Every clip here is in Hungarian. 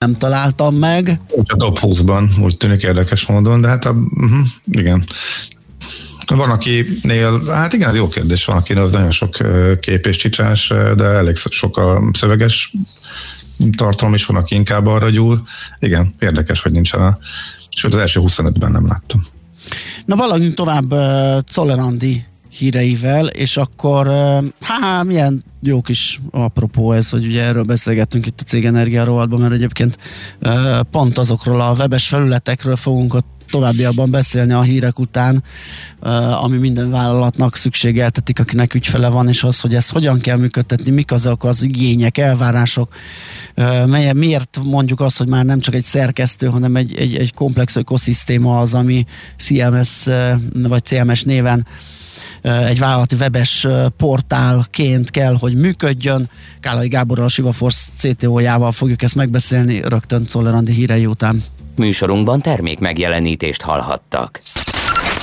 nem találtam meg. A top 20-ban, úgy tűnik érdekes módon, de hát a, uh-huh, igen. Van, akinél, hát igen, ez jó kérdés, van, akinél az nagyon sok kép és csicsás, de elég sok a szöveges tartalom is van, aki inkább arra gyúr. Igen, érdekes, hogy nincsen a, sőt az első 25-ben nem láttam. Na valamint tovább uh, Czollerandi híreivel, és akkor hát milyen jó kis apropó ez, hogy ugye erről beszélgettünk itt a Cég Energia rovatban, mert egyébként pont azokról a webes felületekről fogunk ott továbbiakban beszélni a hírek után, ami minden vállalatnak szükségeltetik, akinek ügyfele van, és az, hogy ezt hogyan kell működtetni, mik azok az igények, elvárások, miért mondjuk azt, hogy már nem csak egy szerkesztő, hanem egy, egy, egy komplex ökoszisztéma az, ami CMS vagy CMS néven egy vállalati webes portálként kell, hogy működjön. Kálai Gáborral, a Sivaforce CTO-jával fogjuk ezt megbeszélni rögtön Czollerandi hírei után. Műsorunkban termék megjelenítést hallhattak.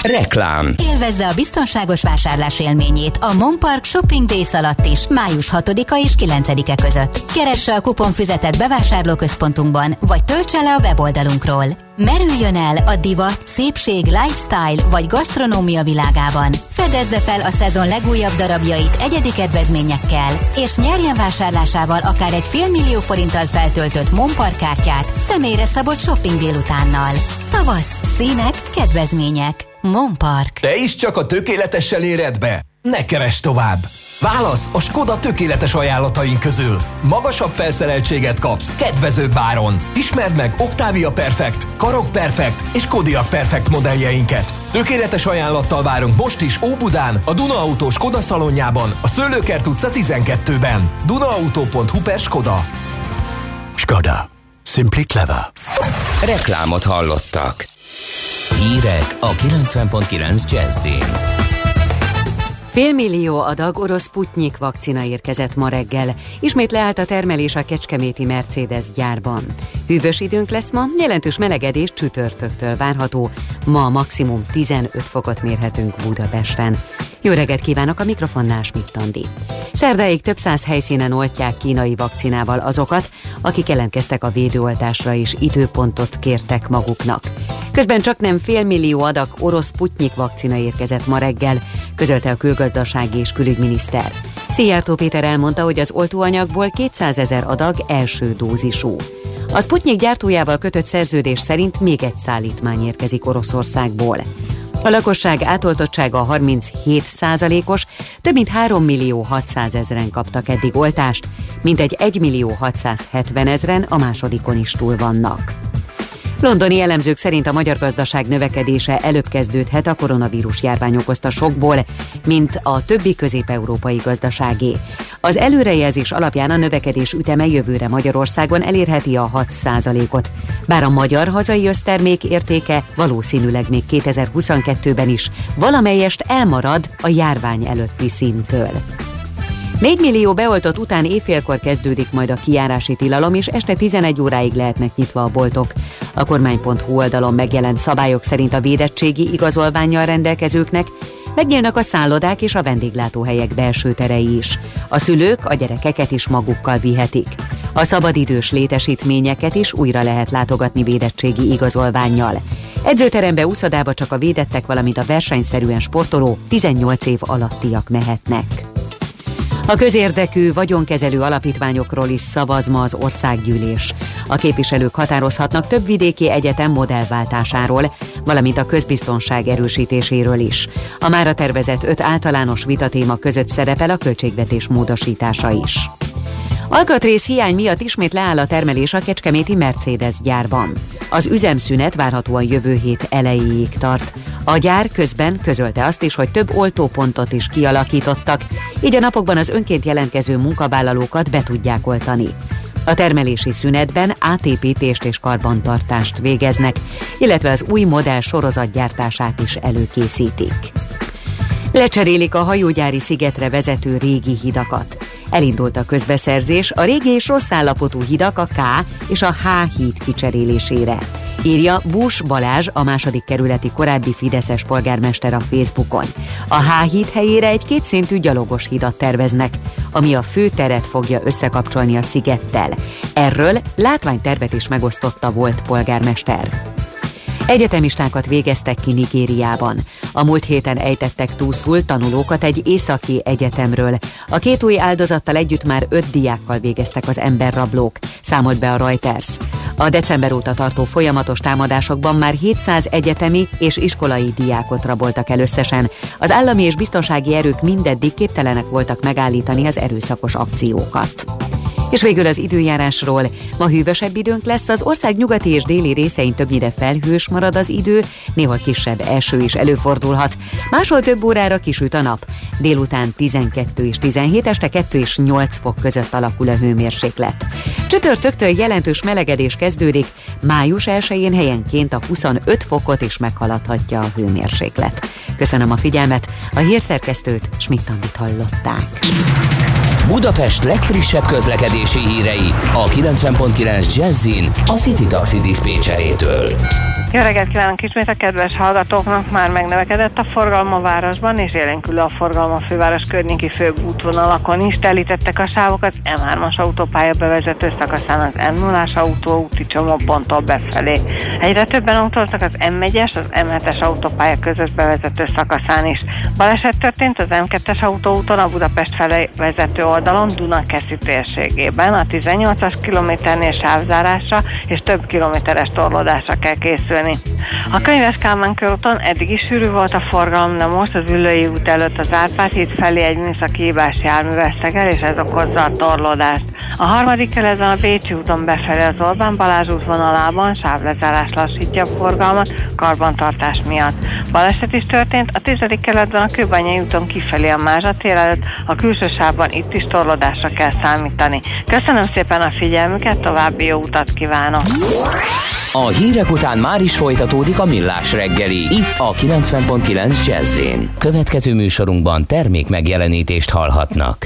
Reklám. Élvezze a biztonságos vásárlás élményét a Monpark Shopping Days alatt is, május 6-a és 9-e között. Keresse a kuponfüzetet bevásárlóközpontunkban, vagy töltse le a weboldalunkról. Merüljön el a divat, szépség, lifestyle vagy gasztronómia világában. Fedezze fel a szezon legújabb darabjait egyedi kedvezményekkel, és nyerjen vásárlásával akár egy félmillió forinttal feltöltött Monpark kártyát személyre szabott shopping délutánnal. Tavasz, színek, kedvezmények. Monpark. Te is csak a tökéletessel éred be? Ne keres tovább! Válasz a Skoda tökéletes ajánlataink közül. Magasabb felszereltséget kapsz, kedvezőbb áron. Ismerd meg Octavia Perfect, Karok Perfect és Kodiak Perfect modelljeinket. Tökéletes ajánlattal várunk most is Óbudán, a Duna Autó Skoda szalonjában, a Szőlőkert utca 12-ben. Dunaauto.hu per Skoda. Skoda. Simply clever. Reklámot hallottak. Hírek a 90.9 Jazzin. Félmillió adag orosz Putnyik vakcina érkezett ma reggel. Ismét leállt a termelés a Kecskeméti Mercedes gyárban. Hűvös időnk lesz ma, jelentős melegedés csütörtöktől várható. Ma maximum 15 fokot mérhetünk Budapesten. Jó reggelt kívánok a mikrofonnál Schmidt Tandi. Szerdáig több száz helyszínen oltják kínai vakcinával azokat, akik jelentkeztek a védőoltásra és időpontot kértek maguknak. Közben csak nem félmillió adag orosz Putnyik vakcina érkezett ma reggel, közölte a külgazdasági és külügyminiszter. Szijjártó Péter elmondta, hogy az oltóanyagból 200 ezer adag első dózisú. A Sputnik gyártójával kötött szerződés szerint még egy szállítmány érkezik Oroszországból. A lakosság átoltottsága 37 százalékos, több mint 3 millió 600 ezeren kaptak eddig oltást, mintegy 1 millió 670 ezeren a másodikon is túl vannak. Londoni elemzők szerint a magyar gazdaság növekedése előbb kezdődhet a koronavírus járvány okozta sokból, mint a többi közép-európai gazdaságé. Az előrejelzés alapján a növekedés üteme jövőre Magyarországon elérheti a 6% ot bár a magyar hazai össztermék értéke valószínűleg még 2022-ben is valamelyest elmarad a járvány előtti szinttől. 4 millió beoltott után éjfélkor kezdődik majd a kiárási tilalom, és este 11 óráig lehetnek nyitva a boltok. A kormány.hu oldalon megjelent szabályok szerint a védettségi igazolványjal rendelkezőknek megnyílnak a szállodák és a vendéglátóhelyek belső terei is. A szülők a gyerekeket is magukkal vihetik. A szabadidős létesítményeket is újra lehet látogatni védettségi igazolványjal. Edzőterembe, úszodába csak a védettek, valamint a versenyszerűen sportoló 18 év alattiak mehetnek. A közérdekű vagyonkezelő alapítványokról is szavaz ma az országgyűlés. A képviselők határozhatnak több vidéki egyetem modellváltásáról, valamint a közbiztonság erősítéséről is. A mára tervezett öt általános vitatéma között szerepel a költségvetés módosítása is. Alkatrész hiány miatt ismét leáll a termelés a Kecskeméti Mercedes gyárban. Az üzemszünet várhatóan jövő hét elejéig tart. A gyár közben közölte azt is, hogy több oltópontot is kialakítottak, így a napokban az önként jelentkező munkavállalókat be tudják oltani. A termelési szünetben átépítést és karbantartást végeznek, illetve az új modell sorozatgyártását is előkészítik. Lecserélik a hajógyári szigetre vezető régi hidakat. Elindult a közbeszerzés a régi és rossz állapotú hidak a K és a H híd kicserélésére. Írja Bús Balázs, a második kerületi korábbi Fideszes polgármester a Facebookon. A H-híd helyére egy kétszintű gyalogos hídat terveznek, ami a főteret fogja összekapcsolni a szigettel. Erről látványtervet is megosztotta volt polgármester. Egyetemistákat végeztek ki Nigériában. A múlt héten ejtettek túlszul tanulókat egy északi egyetemről. A két új áldozattal együtt már öt diákkal végeztek az emberrablók, számolt be a Reuters. A december óta tartó folyamatos támadásokban már 700 egyetemi és iskolai diákot raboltak el összesen. Az állami és biztonsági erők mindeddig képtelenek voltak megállítani az erőszakos akciókat. És végül az időjárásról. Ma hűvösebb időnk lesz, az ország nyugati és déli részein többnyire felhős marad az idő, néha kisebb eső is előfordulhat. Máshol több órára kisüt a nap. Délután 12 és 17, este 2 és 8 fok között alakul a hőmérséklet. Csütörtöktől jelentős melegedés kezdődik, május 1-én helyenként a 25 fokot is meghaladhatja a hőmérséklet. Köszönöm a figyelmet, a hírszerkesztőt Schmidt-Tandit hallották. Budapest legfrissebb közlekedési hírei a 90.9 Jazzin a City Taxi Dispécsejétől. Jó reggelt kívánok ismét a kedves hallgatóknak! Már megnövekedett a forgalom a városban, és élénkül a forgalom a főváros környéki főbb útvonalakon is. Telítettek a sávokat M3-as autópálya bevezető szakaszán az M0-as autóúti csomóponttól befelé. Egyre többen autóznak az M1-es, az M7-es autópálya közös bevezető szakaszán is. Baleset történt az M2-es autóúton a Budapest felé vezető oldalon Dunakeszi térségében. A 18-as kilométernél sávzárásra és több kilométeres torlódásra kell készülni. A Könyves Kálmán körúton eddig is sűrű volt a forgalom, de most az Ülői út előtt az Árpád híd felé egy műszaki hibás jármű el, és ez okozza a torlódást. A harmadik keletben a Bécsi úton befelé az Orbán Balázs útvonalában sávlezárás lassítja a forgalmat karbantartás miatt. Baleset is történt, a tizedik keletben a Kőbanyai úton kifelé a Mázsa tér előtt, a külső sávban itt is torlódásra kell számítani. Köszönöm szépen a figyelmüket, további jó utat kívánok! A hírek után már is folytatódik a millás reggeli, itt a 90.9 jazz Következő műsorunkban termék megjelenítést hallhatnak.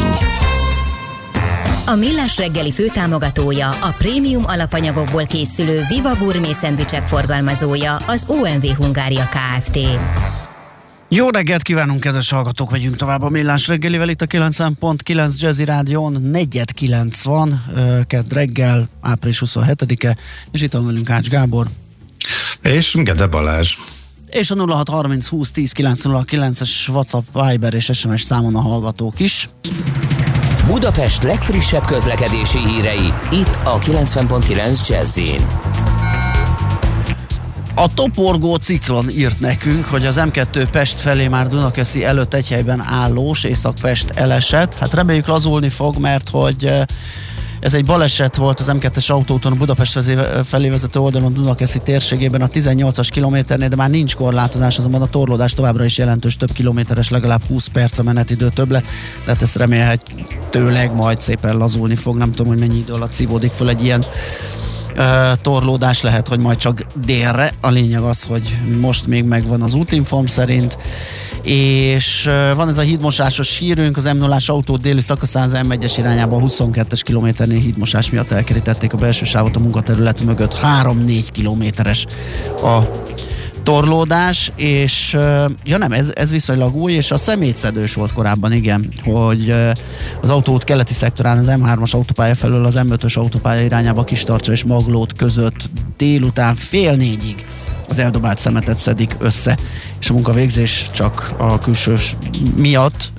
A Millás reggeli főtámogatója, a prémium alapanyagokból készülő Viva Gourmet szendvicsek forgalmazója, az OMV Hungária Kft. Jó reggelt kívánunk, kedves hallgatók, megyünk tovább a Millás reggelivel itt a 9.9 Jazzy Rádion, 4.9 van, kedd reggel, április 27-e, és itt van velünk Ács Gábor. És Gede Balázs. És a 0630 20 10 909-es WhatsApp, Viber és SMS számon a hallgatók is. Budapest legfrissebb közlekedési hírei, itt a 90.9 jazz a toporgó ciklon írt nekünk, hogy az M2 Pest felé már Dunakeszi előtt egy helyben állós, Észak-Pest elesett. Hát reméljük lazulni fog, mert hogy eh, ez egy baleset volt az M2-es autóton Budapest felé vezető oldalon Dunakeszi térségében a 18-as kilométernél, de már nincs korlátozás, azonban a torlódás továbbra is jelentős több kilométeres, legalább 20 perc a menetidő többlet, tehát ezt remélhetőleg majd szépen lazulni fog, nem tudom, hogy mennyi idő alatt szívódik föl egy ilyen torlódás. Lehet, hogy majd csak délre. A lényeg az, hogy most még megvan az útinform szerint, és van ez a hídmosásos hírünk, az m 0 autó déli szakaszán az M1-es irányába 22-es kilométernél hídmosás miatt elkerítették a belső sávot a munkaterület mögött. 3-4 kilométeres a torlódás, és ja nem, ez, ez viszonylag új, és a szemétszedős volt korábban, igen, hogy az autót keleti szektorán az M3-as autópálya felől az M5-ös autópálya irányába Kistarcsa és Maglót között délután fél négyig az eldobált szemetet szedik össze, és a munkavégzés csak a külsős miatt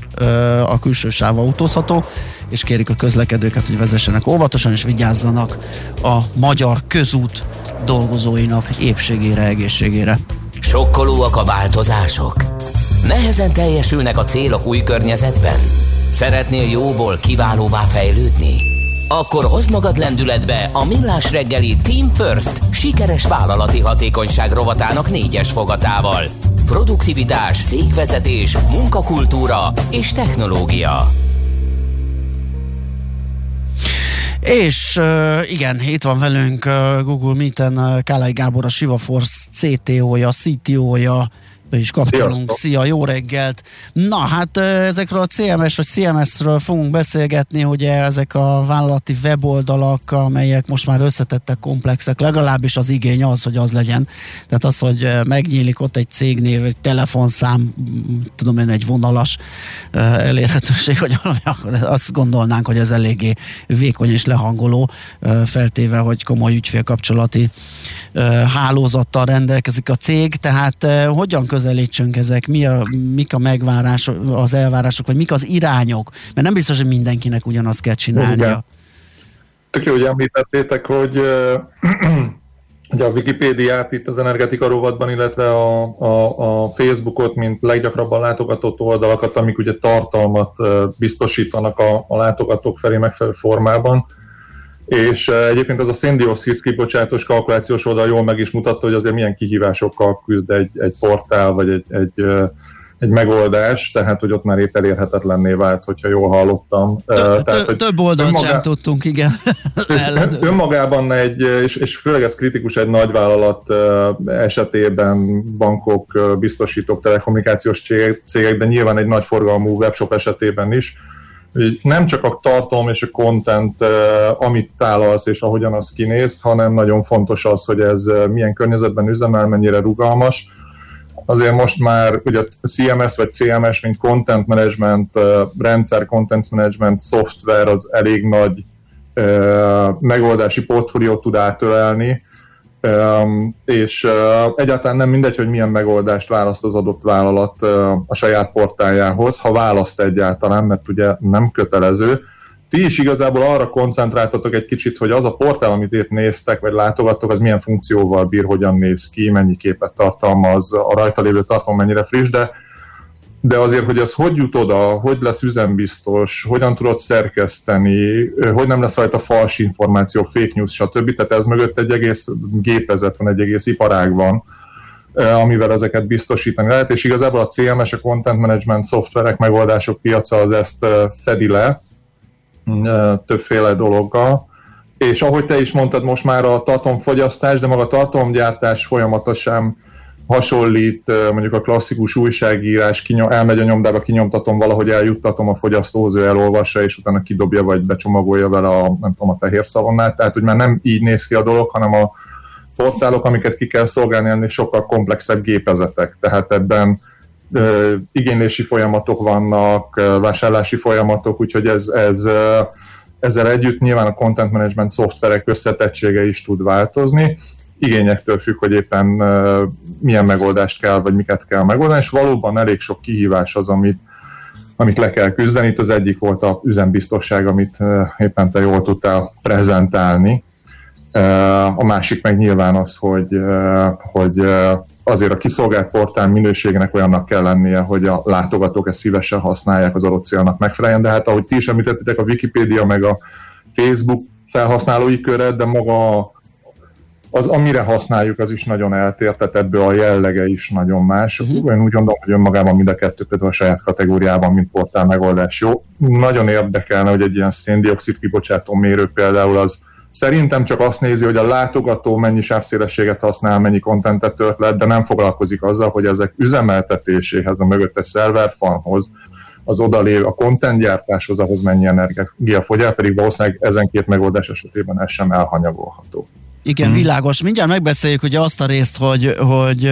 a külső sáv autózható, és kérik a közlekedőket, hogy vezessenek óvatosan, és vigyázzanak a magyar közút dolgozóinak épségére, egészségére. Sokkolóak a változások? Nehezen teljesülnek a célok új környezetben? Szeretnél jóból kiválóvá fejlődni? Akkor hozd magad lendületbe a Millás reggeli Team First sikeres vállalati hatékonyság rovatának négyes fogatával. Produktivitás, cégvezetés, munkakultúra és technológia. És igen, itt van velünk Google Meet-en Kálai Gábor, a Siva Force CTO-ja, CTO-ja, be is kapcsolunk. Sziasztok. Szia, jó reggelt! Na, hát ezekről a CMS vagy CMS-ről fogunk beszélgetni, ugye ezek a vállalati weboldalak, amelyek most már összetettek komplexek, legalábbis az igény az, hogy az legyen. Tehát az, hogy megnyílik ott egy cégnév, egy telefonszám, tudom én, egy vonalas elérhetőség, vagy valami, akkor azt gondolnánk, hogy ez eléggé vékony és lehangoló, feltéve, hogy komoly ügyfélkapcsolati hálózattal rendelkezik a cég, tehát hogyan köz közelítsünk ezek, mi a, mik a megvárás, az elvárások, vagy mik az irányok, mert nem biztos, hogy mindenkinek ugyanazt kell csinálnia. Igen. Tök jó, hogy említettétek, hogy ugye a Wikipédiát itt az energetika rovatban, illetve a, a, a Facebookot, mint leggyakrabban látogatott oldalakat, amik ugye tartalmat biztosítanak a, a látogatók felé megfelelő formában és egyébként ez a széndiokszid kibocsátós kalkulációs oldal jól meg is mutatta, hogy azért milyen kihívásokkal küzd egy, egy portál, vagy egy, egy, egy megoldás, tehát hogy ott már épp elérhetetlenné vált, hogyha jól hallottam. Eh, tehát, több oldalt önmagá... sem tudtunk, igen. önmagában egy, és, és főleg ez kritikus egy nagyvállalat esetében, bankok, biztosítók, telekommunikációs cégek, de nyilván egy nagy forgalmú webshop esetében is, nem csak a tartalom és a content, amit tálalsz és ahogyan az kinéz, hanem nagyon fontos az, hogy ez milyen környezetben üzemel, mennyire rugalmas. Azért most már ugye CMS vagy CMS, mint content management, rendszer, content management, szoftver az elég nagy megoldási portfóliót tud átölelni, és egyáltalán nem mindegy, hogy milyen megoldást választ az adott vállalat a saját portáljához, ha választ egyáltalán, mert ugye nem kötelező. Ti is igazából arra koncentráltatok egy kicsit, hogy az a portál, amit itt néztek, vagy látogattok, az milyen funkcióval bír, hogyan néz ki, mennyi képet tartalmaz, a rajta lévő tartalom mennyire friss, de de azért, hogy ez hogy jut oda, hogy lesz üzembiztos, hogyan tudod szerkeszteni, hogy nem lesz rajta fals információ, fake news, stb. Tehát ez mögött egy egész gépezet van, egy egész iparág van, amivel ezeket biztosítani lehet, és igazából a CMS, a Content Management szoftverek, megoldások piaca az ezt fedi le többféle dologgal, és ahogy te is mondtad, most már a tartalomfogyasztás, de maga a tartalomgyártás folyamatosan hasonlít mondjuk a klasszikus újságírás, kinyom, elmegy a nyomdába, kinyomtatom, valahogy eljuttatom a fogyasztóhoz, ő elolvassa, és utána kidobja, vagy becsomagolja vele a, nem tudom, a fehér szavonnát. Tehát, hogy már nem így néz ki a dolog, hanem a portálok, amiket ki kell szolgálni, ennél sokkal komplexebb gépezetek. Tehát ebben ö, igénylési folyamatok vannak, vásárlási folyamatok, úgyhogy ez, ez ezzel együtt nyilván a content management szoftverek összetettsége is tud változni, igényektől függ, hogy éppen milyen megoldást kell, vagy miket kell megoldani, és valóban elég sok kihívás az, amit, amit le kell küzdeni. Itt az egyik volt a üzembiztosság, amit éppen te jól tudtál prezentálni. A másik meg nyilván az, hogy, hogy azért a kiszolgált portál minőségnek olyannak kell lennie, hogy a látogatók ezt szívesen használják az adott célnak megfeleljen, de hát ahogy ti is említettetek, a Wikipédia meg a Facebook felhasználói köret, de maga az, amire használjuk, az is nagyon eltér, tehát ebből a jellege is nagyon más. Uh-huh. Én úgy gondolom, hogy önmagában mind a kettő például a saját kategóriában, mint portál megoldás jó. Nagyon érdekelne, hogy egy ilyen széndiokszid kibocsátó mérő például az szerintem csak azt nézi, hogy a látogató mennyi sávszélességet használ, mennyi kontentet tört le, de nem foglalkozik azzal, hogy ezek üzemeltetéséhez, a mögöttes szerverfarmhoz, az odalév, a kontentgyártáshoz, ahhoz mennyi energia fogy el, pedig valószínűleg ezen két megoldás esetében ez sem elhanyagolható. Igen, hmm. világos. Mindjárt megbeszéljük ugye azt a részt, hogy, hogy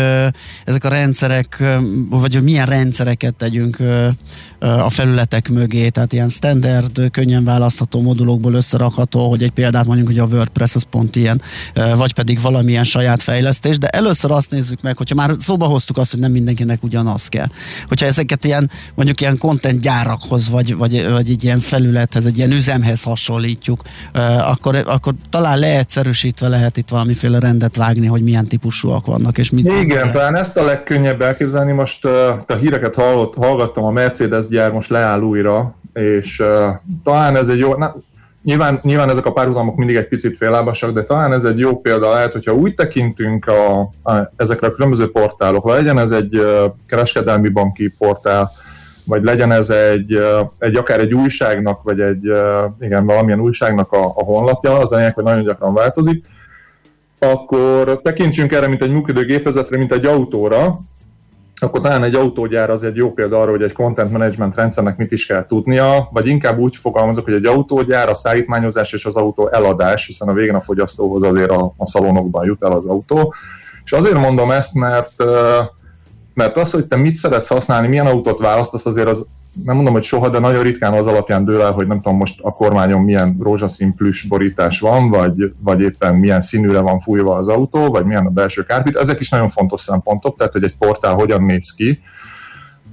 ezek a rendszerek, vagy hogy milyen rendszereket tegyünk a felületek mögé, tehát ilyen standard, könnyen választható modulokból összerakható, hogy egy példát mondjuk, hogy a WordPress az pont ilyen, vagy pedig valamilyen saját fejlesztés, de először azt nézzük meg, hogyha már szóba hoztuk azt, hogy nem mindenkinek ugyanaz kell. Hogyha ezeket ilyen, mondjuk ilyen content gyárakhoz, vagy, vagy, vagy egy ilyen felülethez, egy ilyen üzemhez hasonlítjuk, akkor, akkor talán leegyszerűsítve lehet itt valamiféle rendet vágni, hogy milyen típusúak vannak, és mit Igen, talán ezt a legkönnyebb elképzelni. Most uh, a híreket hallott, hallgattam a Mercedes gyár most leáll újra, és uh, talán ez egy jó, na, nyilván, nyilván ezek a párhuzamok mindig egy picit félábasak, de talán ez egy jó példa lehet, hogyha úgy tekintünk a, a, ezekre a különböző portálokra, legyen ez egy uh, kereskedelmi banki portál, vagy legyen ez egy, uh, egy akár egy újságnak, vagy egy uh, igen, valamilyen újságnak a, a honlapja, az anyag, hogy nagyon gyakran változik, akkor tekintsünk erre, mint egy működő gépezetre, mint egy autóra, akkor talán egy autógyár az egy jó példa arra, hogy egy content management rendszernek mit is kell tudnia, vagy inkább úgy fogalmazok, hogy egy autógyár, a szállítmányozás és az autó eladás, hiszen a végén a fogyasztóhoz azért a, a szalonokban jut el az autó. És azért mondom ezt, mert mert az, hogy te mit szeretsz használni, milyen autót választasz, azért az nem mondom, hogy soha, de nagyon ritkán az alapján dől el, hogy nem tudom most a kormányon milyen rózsaszín plüss borítás van, vagy, vagy éppen milyen színűre van fújva az autó, vagy milyen a belső kárpit. Ezek is nagyon fontos szempontok, tehát hogy egy portál hogyan néz ki.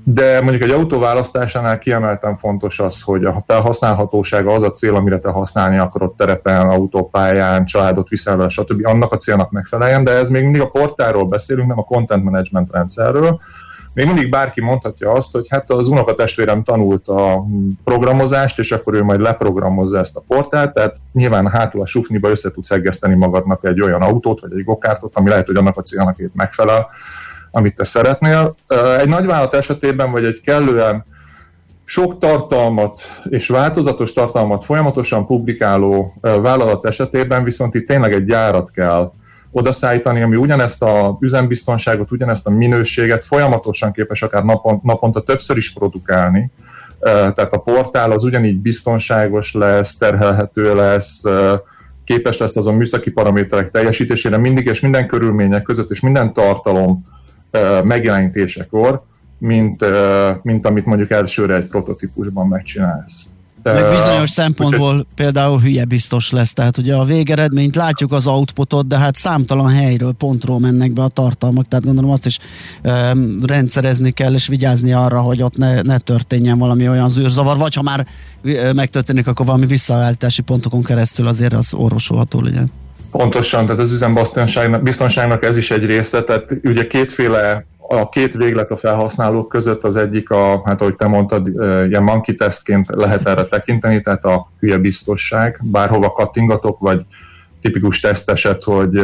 De mondjuk egy autó választásánál kiemelten fontos az, hogy a felhasználhatósága az a cél, amire te használni akarod terepen, autópályán, családot viszel stb. annak a célnak megfeleljen, de ez még mindig a portálról beszélünk, nem a content management rendszerről, még mindig bárki mondhatja azt, hogy hát az unokatestvérem tanult a programozást, és akkor ő majd leprogramozza ezt a portált, tehát nyilván hátul a sufniba össze tudsz eggeszteni magadnak egy olyan autót, vagy egy gokártot, ami lehet, hogy annak a célnak épp megfelel, amit te szeretnél. Egy nagyvállalat esetében, vagy egy kellően sok tartalmat és változatos tartalmat folyamatosan publikáló vállalat esetében viszont itt tényleg egy gyárat kell odaszállítani, ami ugyanezt a üzembiztonságot, ugyanezt a minőséget folyamatosan képes akár napon, naponta többször is produkálni. Tehát a portál az ugyanígy biztonságos lesz, terhelhető lesz, képes lesz azon műszaki paraméterek teljesítésére mindig és minden körülmények között és minden tartalom megjelenítésekor, mint, mint amit mondjuk elsőre egy prototípusban megcsinálsz. Meg bizonyos szempontból például hülye biztos lesz, tehát ugye a végeredményt látjuk az outputot, de hát számtalan helyről, pontról mennek be a tartalmak, tehát gondolom azt is um, rendszerezni kell, és vigyázni arra, hogy ott ne, ne történjen valami olyan zűrzavar, vagy ha már megtörténik, akkor valami visszaállítási pontokon keresztül azért az orvosolható legyen. Pontosan, tehát az üzembiztonságnak biztonságnak ez is egy része, tehát ugye kétféle a két véglet a felhasználók között az egyik, a, hát ahogy te mondtad, ilyen monkey testként lehet erre tekinteni, tehát a hülye biztosság, bárhova kattingatok, vagy tipikus teszteset, hogy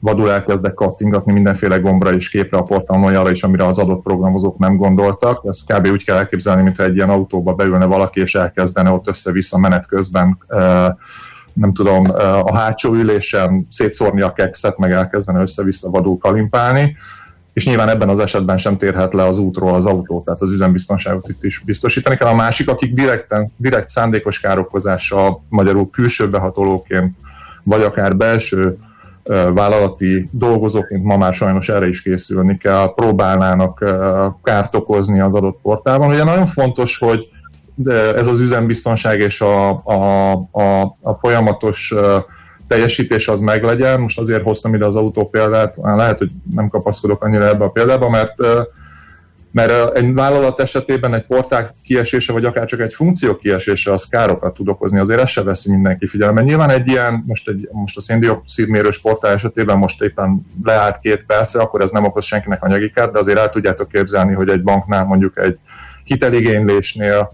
vadul elkezdek kattingatni mindenféle gombra és képre a portálon olyanra is, amire az adott programozók nem gondoltak. Ezt kb. úgy kell elképzelni, mintha egy ilyen autóba beülne valaki, és elkezdene ott össze-vissza menet közben nem tudom, a hátsó ülésen szétszórni a kekszet, meg elkezdene össze-vissza vadul kalimpálni és nyilván ebben az esetben sem térhet le az útról az autó, tehát az üzembiztonságot itt is biztosítani kell. A másik, akik direkten, direkt szándékos károkozással, magyarul külső behatolóként, vagy akár belső vállalati dolgozóként ma már sajnos erre is készülni kell, próbálnának kárt okozni az adott portálban. Ugye nagyon fontos, hogy ez az üzembiztonság és a, a, a, a folyamatos teljesítés az meglegyen. Most azért hoztam ide az autó példát, lehet, hogy nem kapaszkodok annyira ebbe a példába, mert mert egy vállalat esetében egy portál kiesése, vagy akár csak egy funkció kiesése, az károkat tud okozni, azért ezt se veszi mindenki figyelembe. Nyilván egy ilyen, most, egy, most a széndiokszidmérős portál esetében most éppen leállt két perce, akkor ez nem okoz senkinek anyagi kárt, de azért el tudjátok képzelni, hogy egy banknál mondjuk egy hiteligénylésnél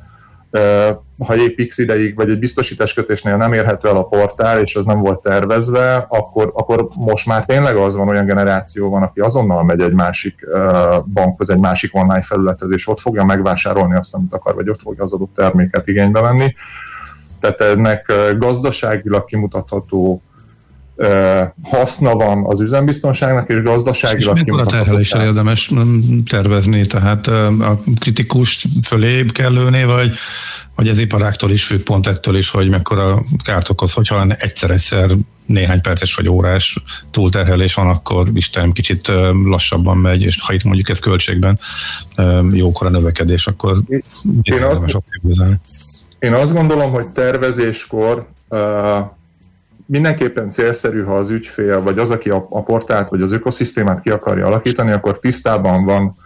ha épp x ideig, vagy egy biztosításkötésnél nem érhető el a portál, és az nem volt tervezve, akkor, akkor most már tényleg az van, olyan generáció van, aki azonnal megy egy másik bankhoz, egy másik online felülethez, és ott fogja megvásárolni azt, amit akar, vagy ott fogja az adott terméket igénybe venni. Tehát ennek gazdaságilag kimutatható haszna van az üzembiztonságnak, és gazdaságilag... És mekkora terheléssel érdemes tervezni? Tehát a kritikus fölé kell lőni, vagy, vagy ez iparáktól is függ, pont ettől is, hogy mekkora kárt okoz, hogyha egyszer-egyszer néhány perces vagy órás túlterhelés van, akkor Isten kicsit lassabban megy, és ha itt mondjuk ez költségben jókora növekedés, akkor én azt, én azt gondolom, hogy tervezéskor mindenképpen célszerű, ha az ügyfél, vagy az, aki a, a portált, vagy az ökoszisztémát ki akarja alakítani, akkor tisztában van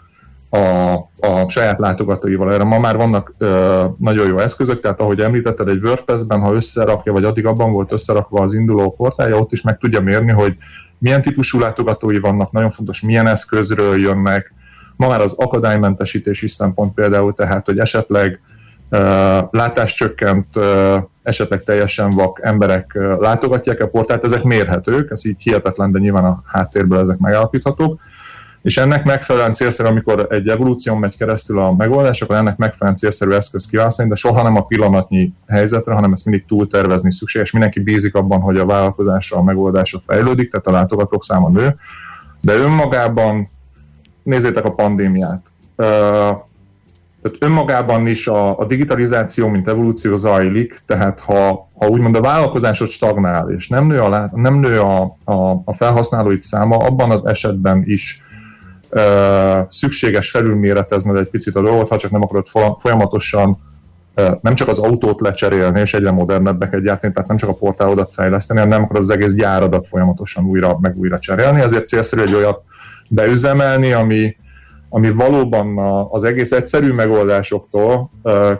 a, a saját látogatóival. Erre ma már vannak ö, nagyon jó eszközök, tehát ahogy említetted, egy WordPress-ben, ha összerakja, vagy addig abban volt összerakva az induló portálja, ott is meg tudja mérni, hogy milyen típusú látogatói vannak, nagyon fontos, milyen eszközről jönnek. Ma már az akadálymentesítés is szempont például, tehát, hogy esetleg látáscsökkent, esetleg teljesen vak emberek látogatják a portált, ezek mérhetők, ez így hihetetlen, de nyilván a háttérből ezek megállapíthatók. És ennek megfelelően célszerű, amikor egy evolúción megy keresztül a megoldás, akkor ennek megfelelően célszerű eszköz kiválasztani, de soha nem a pillanatnyi helyzetre, hanem ezt mindig túltervezni szükséges. Mindenki bízik abban, hogy a vállalkozása, a megoldása fejlődik, tehát a látogatók száma nő, de önmagában nézzétek a pandémiát tehát önmagában is a, a digitalizáció, mint evolúció zajlik, tehát ha, ha úgymond a vállalkozásod stagnál, és nem nő a, nem nő a, a, a felhasználói száma, abban az esetben is ö, szükséges felülméretezned egy picit a dolgot, ha csak nem akarod folyamatosan nem csak az autót lecserélni, és egyre modernebbeket gyártani, tehát nem csak a portálodat fejleszteni, hanem nem akarod az egész gyáradat folyamatosan újra, meg újra cserélni, ezért célszerű egy olyat beüzemelni, ami, ami valóban az egész egyszerű megoldásoktól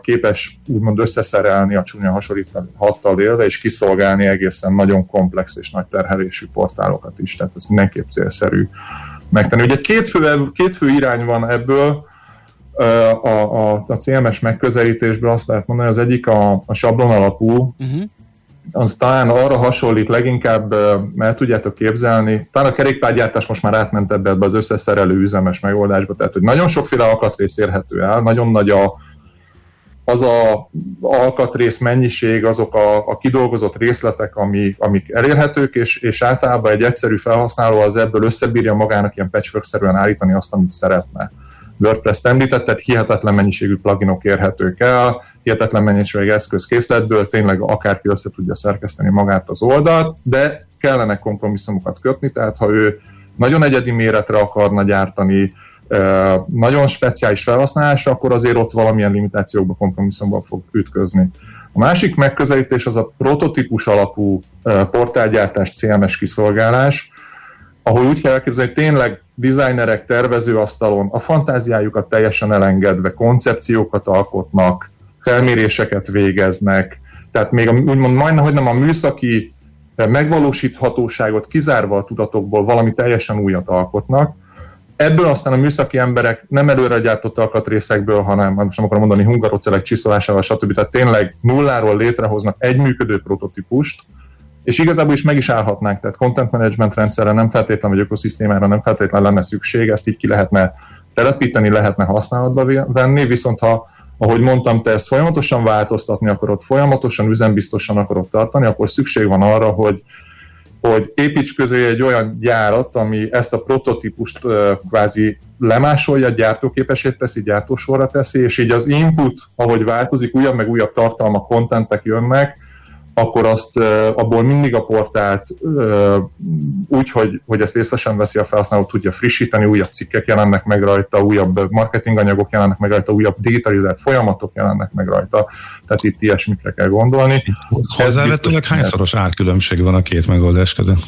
képes úgymond összeszerelni a csúnya hasonlíthattal élve, és kiszolgálni egészen nagyon komplex és nagy terhelésű portálokat is. Tehát ez mindenképp célszerű megtenni. Ugye két fő, két fő irány van ebből, a, a, a CMS megközelítésből azt lehet mondani, az egyik a, a sablon alapú, uh-huh az talán arra hasonlít leginkább, mert tudjátok képzelni, talán a kerékpárgyártás most már átment ebbe az összeszerelő üzemes megoldásba, tehát hogy nagyon sokféle alkatrész érhető el, nagyon nagy a, az a alkatrész mennyiség, azok a, a kidolgozott részletek, ami, amik elérhetők, és, és általában egy egyszerű felhasználó az ebből összebírja magának ilyen patchwork-szerűen állítani azt, amit szeretne. WordPress-t említetted, hihetetlen mennyiségű pluginok érhetők el, hihetetlen mennyiségű eszközkészletből tényleg akárki össze tudja szerkeszteni magát az oldalt, de kellene kompromisszumokat kötni, tehát ha ő nagyon egyedi méretre akarna gyártani, nagyon speciális felhasználásra, akkor azért ott valamilyen limitációkba, kompromisszumban fog ütközni. A másik megközelítés az a prototípus alapú portálgyártás, CMS kiszolgálás, ahol úgy kell elképzelni, hogy tényleg designerek tervezőasztalon a fantáziájukat teljesen elengedve koncepciókat alkotnak, felméréseket végeznek, tehát még a, úgymond majdnem, hogy nem a műszaki megvalósíthatóságot kizárva a tudatokból valami teljesen újat alkotnak. Ebből aztán a műszaki emberek nem előre gyártott alkatrészekből, hanem most nem akarom mondani hungarocelek csiszolásával, stb. Tehát tényleg nulláról létrehoznak egy működő prototípust, és igazából is meg is állhatnánk, tehát content management rendszerre nem feltétlenül, vagy ökoszisztémára nem feltétlenül lenne szükség, ezt így ki lehetne telepíteni, lehetne használatba venni, viszont ha ahogy mondtam, te ezt folyamatosan változtatni akarod, folyamatosan üzembiztosan akarod tartani, akkor szükség van arra, hogy, hogy építs közé egy olyan gyárat, ami ezt a prototípust kvázi lemásolja, gyártóképesét teszi, gyártósorra teszi, és így az input, ahogy változik, újabb meg újabb tartalmak, kontentek jönnek, akkor azt abból mindig a portált úgy, hogy, hogy ezt észre veszi a felhasználó, tudja frissíteni, újabb cikkek jelennek meg rajta, újabb marketinganyagok jelennek meg rajta, újabb digitalizált folyamatok jelennek meg rajta, tehát itt ilyesmikre kell gondolni. Hozzávetőleg hányszoros árkülönbség van a két megoldás között?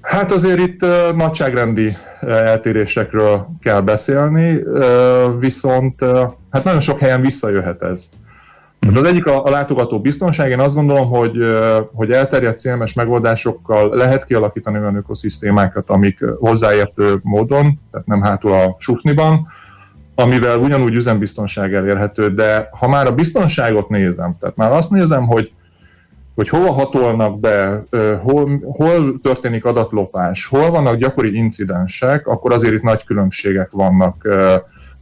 Hát azért itt uh, nagyságrendi uh, eltérésekről kell beszélni, uh, viszont hát nagyon sok helyen visszajöhet ez. Az egyik a, a látogató biztonság, én azt gondolom, hogy, hogy elterjedt CMS megoldásokkal lehet kialakítani olyan ökoszisztémákat, amik hozzáértő módon, tehát nem hátul a sukniban, amivel ugyanúgy üzembiztonság elérhető, de ha már a biztonságot nézem, tehát már azt nézem, hogy hogy hova hatolnak be, hol, hol történik adatlopás, hol vannak gyakori incidensek, akkor azért itt nagy különbségek vannak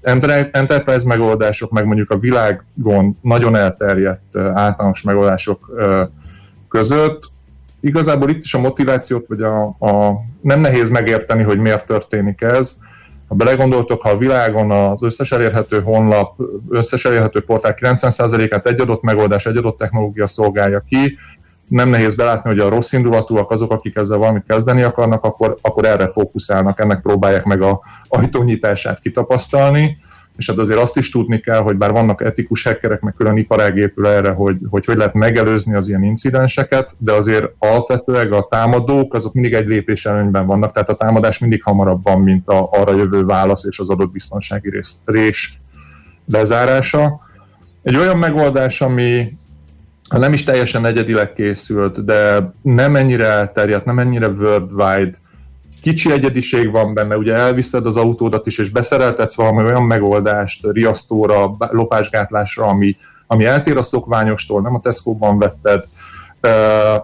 enterprise megoldások, meg mondjuk a világon nagyon elterjedt általános megoldások között. Igazából itt is a motivációt, vagy a, a nem nehéz megérteni, hogy miért történik ez. Ha belegondoltok, ha a világon az összes elérhető honlap, összes elérhető portál 90%-át egy adott megoldás, egy adott technológia szolgálja ki, nem nehéz belátni, hogy a rossz indulatúak azok, akik ezzel valamit kezdeni akarnak, akkor, akkor erre fókuszálnak, ennek próbálják meg a ajtónyitását kitapasztalni, és hát azért azt is tudni kell, hogy bár vannak etikus hackerek, meg külön iparág épül erre, hogy, hogy hogy lehet megelőzni az ilyen incidenseket, de azért alapvetően a támadók azok mindig egy lépés előnyben vannak, tehát a támadás mindig hamarabb van, mint a, arra jövő válasz és az adott biztonsági rész, rés lezárása. Egy olyan megoldás, ami ha nem is teljesen egyedileg készült, de nem ennyire elterjedt, nem ennyire worldwide, kicsi egyediség van benne, ugye elviszed az autódat is, és beszereltetsz valami olyan megoldást riasztóra, lopásgátlásra, ami, ami eltér a szokványostól, nem a Tesco-ban vetted,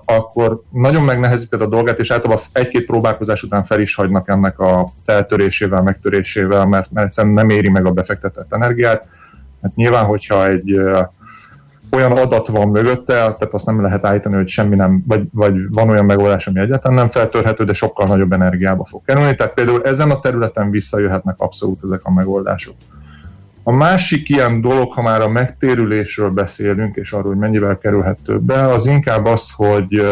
akkor nagyon megnehezíted a dolgát, és általában egy-két próbálkozás után fel is hagynak ennek a feltörésével, megtörésével, mert, mert egyszerűen nem éri meg a befektetett energiát. Hát nyilván, hogyha egy olyan adat van mögötte, tehát azt nem lehet állítani, hogy semmi nem, vagy, vagy van olyan megoldás, ami egyáltalán nem feltörhető, de sokkal nagyobb energiába fog kerülni. Tehát például ezen a területen visszajöhetnek abszolút ezek a megoldások. A másik ilyen dolog, ha már a megtérülésről beszélünk, és arról, hogy mennyivel kerülhet többe, az inkább az, hogy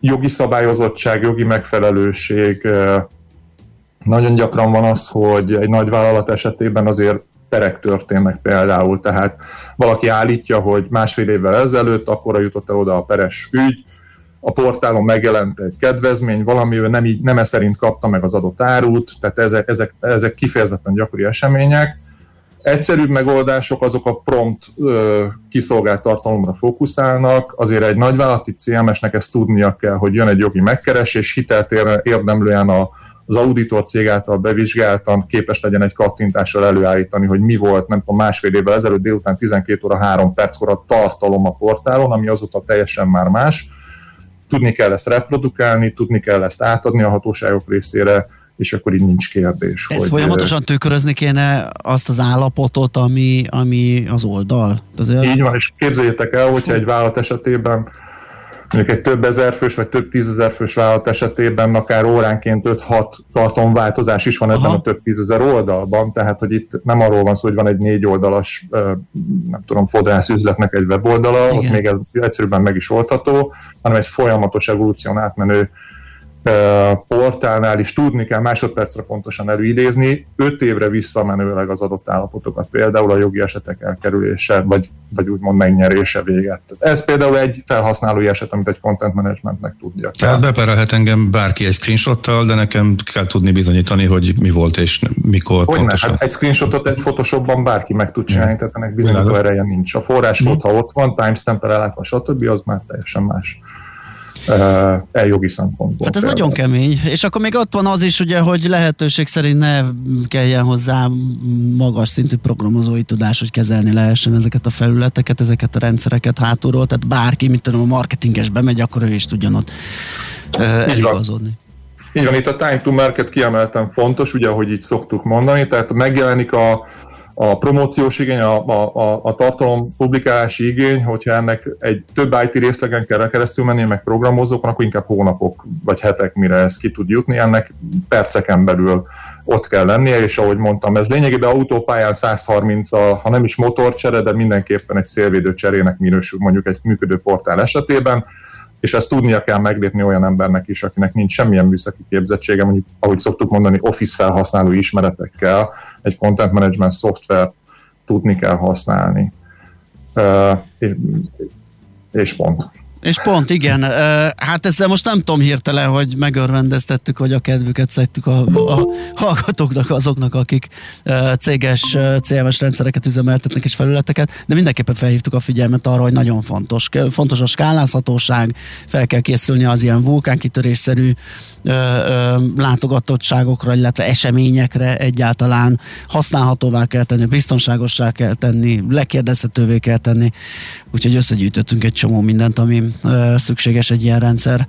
jogi szabályozottság, jogi megfelelőség, nagyon gyakran van az, hogy egy nagy vállalat esetében azért perek történnek például, tehát valaki állítja, hogy másfél évvel ezelőtt akkor jutott el oda a peres ügy, a portálon megjelent egy kedvezmény, valami nem, így, nem szerint kapta meg az adott árut, tehát ezek, ezek, ezek kifejezetten gyakori események. Egyszerűbb megoldások azok a prompt ö, kiszolgált tartalomra fókuszálnak, azért egy nagyvállalati CMS-nek ezt tudnia kell, hogy jön egy jogi megkeresés, hitelt érdemlően a az auditor cég által bevizsgáltan képes legyen egy kattintással előállítani, hogy mi volt, nem tudom, másfél évvel ezelőtt délután 12 óra 3 perckor a tartalom a portálon, ami azóta teljesen már más. Tudni kell ezt reprodukálni, tudni kell ezt átadni a hatóságok részére, és akkor így nincs kérdés. Ez hogy folyamatosan tükrözni kéne azt az állapotot, ami, ami az oldal. Azért... Így van, és képzeljétek el, hogyha egy vállalat esetében mondjuk egy több ezer fős vagy több tízezer fős vállalat esetében akár óránként 5-6 tartalomváltozás is van ebben Aha. a több tízezer oldalban, tehát hogy itt nem arról van szó, hogy van egy négy oldalas, nem tudom, fodrász üzletnek egy weboldala, Igen. ott még ez egyszerűen meg is oldható, hanem egy folyamatos evolúción átmenő portálnál is tudni kell másodpercre pontosan előidézni, öt évre visszamenőleg az adott állapotokat, például a jogi esetek elkerülése, vagy, vagy úgymond megnyerése véget. Ez például egy felhasználói eset, amit egy content managementnek tudja. Tehát beperelhet engem bárki egy screenshottal, de nekem kell tudni bizonyítani, hogy mi volt és mikor hogy pontosan. Ne, hát egy screenshotot egy Photoshopban bárki meg tud csinálni, tehát ennek bizonyító ereje nincs. A forráskód, ha ott van, timestamp-el ellátva, stb., az már teljesen más e jogi szempontból. Hát ez például. nagyon kemény, és akkor még ott van az is, ugye, hogy lehetőség szerint ne kelljen hozzá magas szintű programozói tudás, hogy kezelni lehessen ezeket a felületeket, ezeket a rendszereket hátulról, tehát bárki, mint tudom, a marketinges bemegy, akkor ő is tudjon ott eligazodni. Így van, itt a time to market kiemelten fontos, ugye, ahogy így szoktuk mondani, tehát megjelenik a, a promóciós igény, a, a, a, a tartalom publikálási igény, hogyha ennek egy több IT részlegen kell keresztül menni, meg programozókon, akkor inkább hónapok vagy hetek, mire ez ki tud jutni, ennek perceken belül ott kell lennie, és ahogy mondtam, ez lényegében autópályán 130 a, ha nem is motorcsere, de mindenképpen egy szélvédő cserének minősül mondjuk egy működő portál esetében, és ezt tudnia kell meglépni olyan embernek is, akinek nincs semmilyen műszaki képzettsége, mondjuk, ahogy szoktuk mondani, office felhasználó ismeretekkel egy content management szoftver tudni kell használni. Uh, és pont. És pont, igen. Hát ezzel most nem tudom hirtelen, hogy megörvendeztettük, vagy a kedvüket szedtük a, a hallgatóknak, azoknak, akik céges CMS rendszereket üzemeltetnek és felületeket, de mindenképpen felhívtuk a figyelmet arra, hogy nagyon fontos. Fontos a skálázhatóság, fel kell készülni az ilyen vulkánkitörésszerű látogatottságokra, illetve eseményekre egyáltalán használhatóvá kell tenni, biztonságossá kell tenni, lekérdezhetővé kell tenni. Úgyhogy összegyűjtöttünk egy csomó mindent, ami szükséges egy ilyen rendszer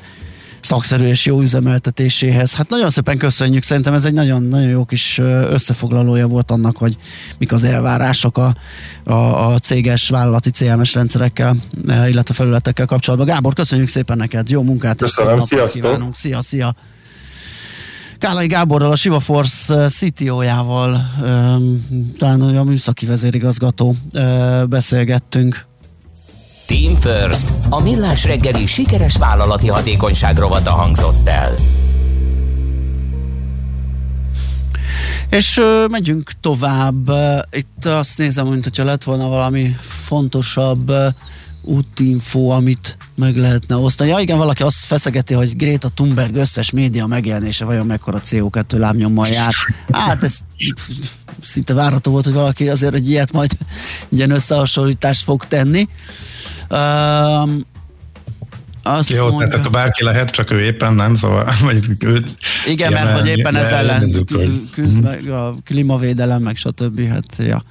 szakszerű és jó üzemeltetéséhez. Hát nagyon szépen köszönjük, szerintem ez egy nagyon, nagyon jó kis összefoglalója volt annak, hogy mik az elvárások a, a, a céges vállalati CMS rendszerekkel, illetve felületekkel kapcsolatban. Gábor, köszönjük szépen neked, jó munkát Köszönöm, és szép kívánunk. Szia, szia! Kálai Gáborral, a Siva Force CTO-jával, talán a műszaki vezérigazgató beszélgettünk Team First, a millás reggeli sikeres vállalati hatékonyság rovata hangzott el. És ö, megyünk tovább. Itt azt nézem, mint hogyha lett volna valami fontosabb ö, amit meg lehetne osztani. Ja igen, valaki azt feszegeti, hogy Greta Thunberg összes média megjelenése vajon mekkora CO2 lábnyommal jár. Hát ez szinte várható volt, hogy valaki azért egy ilyet majd ilyen összehasonlítást fog tenni. Um, azt Jó, mondja, tehát akkor bárki lehet, csak ő éppen nem, szóval vagy ő Igen, mert hogy éppen ez ellen küzd meg a klímavédelem, meg stb. Hát, ja.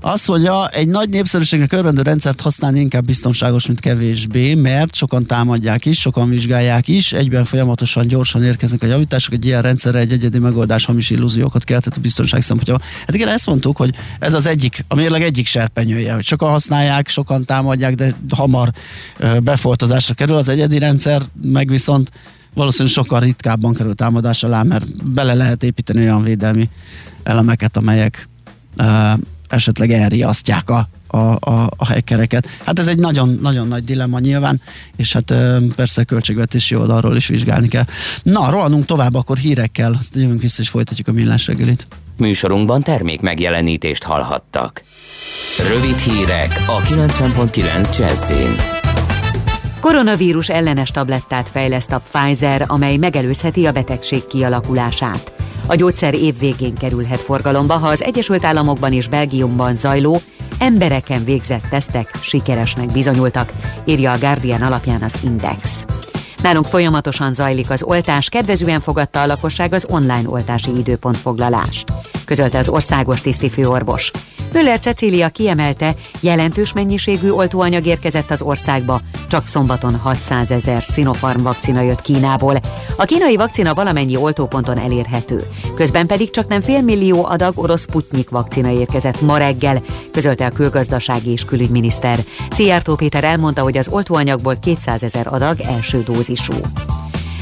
Azt mondja, egy nagy népszerűségnek örvendő rendszert használni inkább biztonságos, mint kevésbé, mert sokan támadják is, sokan vizsgálják is, egyben folyamatosan gyorsan érkeznek a javítások, egy ilyen rendszerre egy egyedi megoldás hamis illúziókat keltett a biztonság szempontjából. Hát igen, ezt mondtuk, hogy ez az egyik, a mérleg egyik serpenyője, hogy sokan használják, sokan támadják, de hamar befoltozásra kerül az egyedi rendszer, meg viszont valószínűleg sokkal ritkábban kerül támadás alá, mert bele lehet építeni olyan védelmi elemeket, amelyek esetleg elriasztják a, a, a, a hackereket. Hát ez egy nagyon, nagyon nagy dilemma nyilván, és hát persze költségvetési oldalról is vizsgálni kell. Na, rohanunk tovább akkor hírekkel, azt jövünk vissza és folytatjuk a millás reggelit. Műsorunkban termék megjelenítést hallhattak. Rövid hírek a 90.9 Jazzin. Koronavírus ellenes tablettát fejleszt a Pfizer, amely megelőzheti a betegség kialakulását. A gyógyszer év végén kerülhet forgalomba, ha az Egyesült Államokban és Belgiumban zajló embereken végzett tesztek sikeresnek bizonyultak, írja a Guardian alapján az Index. Nálunk folyamatosan zajlik az oltás, kedvezően fogadta a lakosság az online oltási időpontfoglalást, közölte az országos tisztifőorvos. Müller Cecília kiemelte, jelentős mennyiségű oltóanyag érkezett az országba, csak szombaton 600 ezer Sinopharm vakcina jött Kínából. A kínai vakcina valamennyi oltóponton elérhető, közben pedig csak nem félmillió adag orosz Sputnik vakcina érkezett ma reggel, közölte a külgazdasági és külügyminiszter. Szijjártó Péter elmondta, hogy az oltóanyagból 200 ezer adag első dózisú.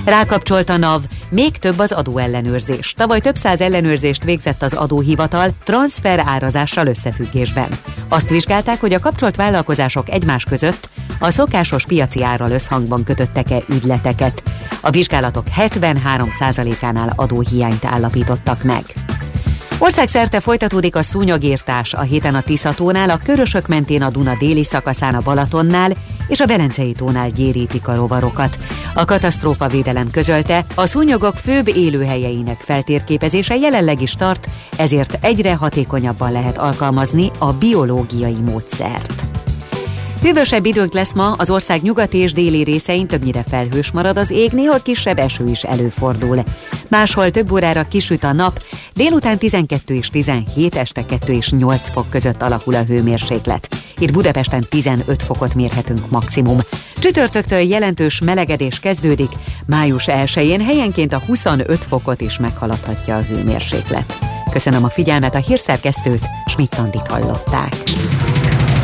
Rákapcsolt a NAV, még több az adóellenőrzés. Tavaly több száz ellenőrzést végzett az adóhivatal transfer árazással összefüggésben. Azt vizsgálták, hogy a kapcsolt vállalkozások egymás között a szokásos piaci árral összhangban kötöttek-e ügyleteket. A vizsgálatok 73%-ánál adóhiányt állapítottak meg. Országszerte folytatódik a szúnyogírtás a héten a Tiszatónál, a Körösök mentén a Duna déli szakaszán a Balatonnál és a Belencei tónál gyérítik a rovarokat. A katasztrófa védelem közölte, a szúnyogok főbb élőhelyeinek feltérképezése jelenleg is tart, ezért egyre hatékonyabban lehet alkalmazni a biológiai módszert. Hűvösebb időnk lesz ma, az ország nyugati és déli részein többnyire felhős marad az ég, néha kisebb eső is előfordul. Máshol több órára kisüt a nap, délután 12 és 17, este 2 és 8 fok között alakul a hőmérséklet. Itt Budapesten 15 fokot mérhetünk maximum. Csütörtöktől jelentős melegedés kezdődik, május 1-én helyenként a 25 fokot is meghaladhatja a hőmérséklet. Köszönöm a figyelmet, a hírszerkesztőt, Schmidt-Tandit hallották.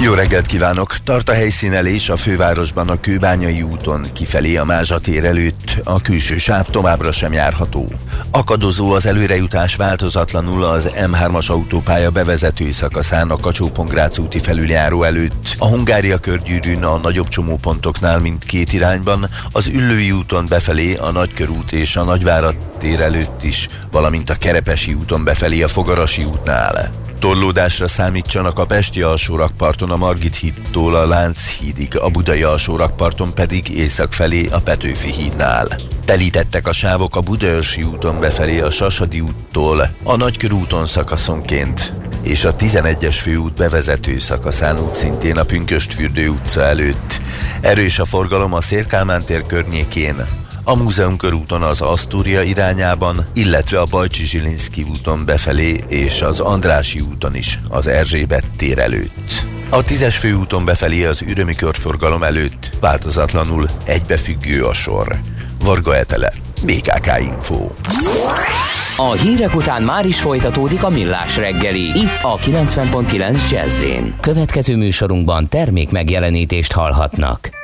jó reggelt kívánok! Tart a helyszínelés a fővárosban a Kőbányai úton, kifelé a Mázsa előtt, a külső sáv továbbra sem járható. Akadozó az előrejutás változatlanul az M3-as autópálya bevezető szakaszán a kacsó úti felüljáró előtt, a Hungária körgyűrűn a nagyobb csomópontoknál mint két irányban, az Üllői úton befelé a Nagykörút és a Nagyvárat tér előtt is, valamint a Kerepesi úton befelé a Fogarasi útnál. Torlódásra számítsanak a Pesti alsórakparton a Margit hídtól a Lánchídig, a Budai alsórakparton pedig észak felé a Petőfi hídnál. Telítettek a sávok a Budaörsi úton befelé a Sasadi úttól, a Nagykörúton szakaszonként, és a 11-es főút bevezető szakaszán út szintén a Pünköstfürdő utca előtt. Erős a forgalom a Szérkálmán tér környékén, a Múzeum körúton az Asztúria irányában, illetve a Bajcsi Zsilinszki úton befelé és az Andrási úton is az Erzsébet tér előtt. A tízes főúton befelé az ürömi körforgalom előtt változatlanul egybefüggő a sor. Varga Etele, BKK Info. A hírek után már is folytatódik a millás reggeli, itt a 90.9 jazz Következő műsorunkban termék megjelenítést hallhatnak.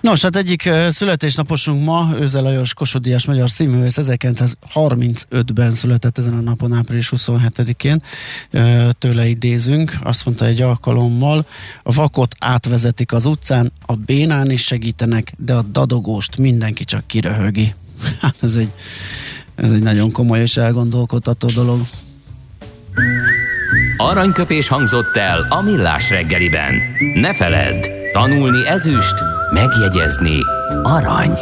Nos, hát egyik születésnaposunk ma, Őze Lajos Kosodiás magyar színművész 1935-ben született ezen a napon, április 27-én. Tőle idézünk, azt mondta egy alkalommal, a vakot átvezetik az utcán, a bénán is segítenek, de a dadogóst mindenki csak kiröhögi. Hát ez egy, ez egy nagyon komoly és elgondolkodható dolog. Aranyköpés hangzott el a millás reggeliben. Ne feledd, tanulni ezüst, megjegyezni arany.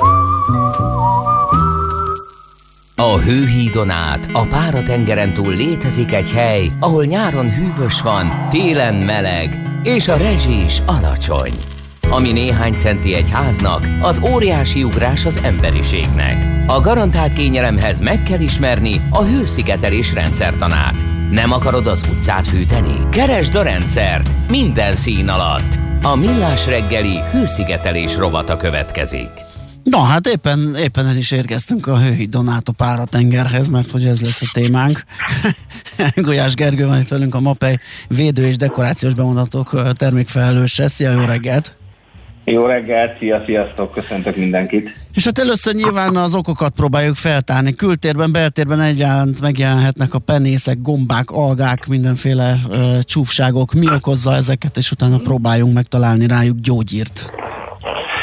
A hőhídon át, a páratengeren túl létezik egy hely, ahol nyáron hűvös van, télen meleg, és a rezsi is alacsony. Ami néhány centi egy háznak, az óriási ugrás az emberiségnek. A garantált kényelemhez meg kell ismerni a hőszigetelés rendszertanát. Nem akarod az utcát fűteni? Keresd a rendszert minden szín alatt. A Millás reggeli hőszigetelés rovata következik. Na hát éppen, éppen el is érkeztünk a hőhidon át a Páratengerhez, mert hogy ez lesz a témánk. Gulyás Gergő van itt velünk a MAPEI védő és dekorációs bemondatok termékfelelőse. Szia, jó reggelt! Jó reggelt, szia, sziasztok, köszöntök mindenkit. És hát először nyilván az okokat próbáljuk feltárni. Kültérben, beltérben egyaránt megjelenhetnek a penészek, gombák, algák, mindenféle ö, csúfságok. Mi okozza ezeket, és utána próbáljunk megtalálni rájuk gyógyírt.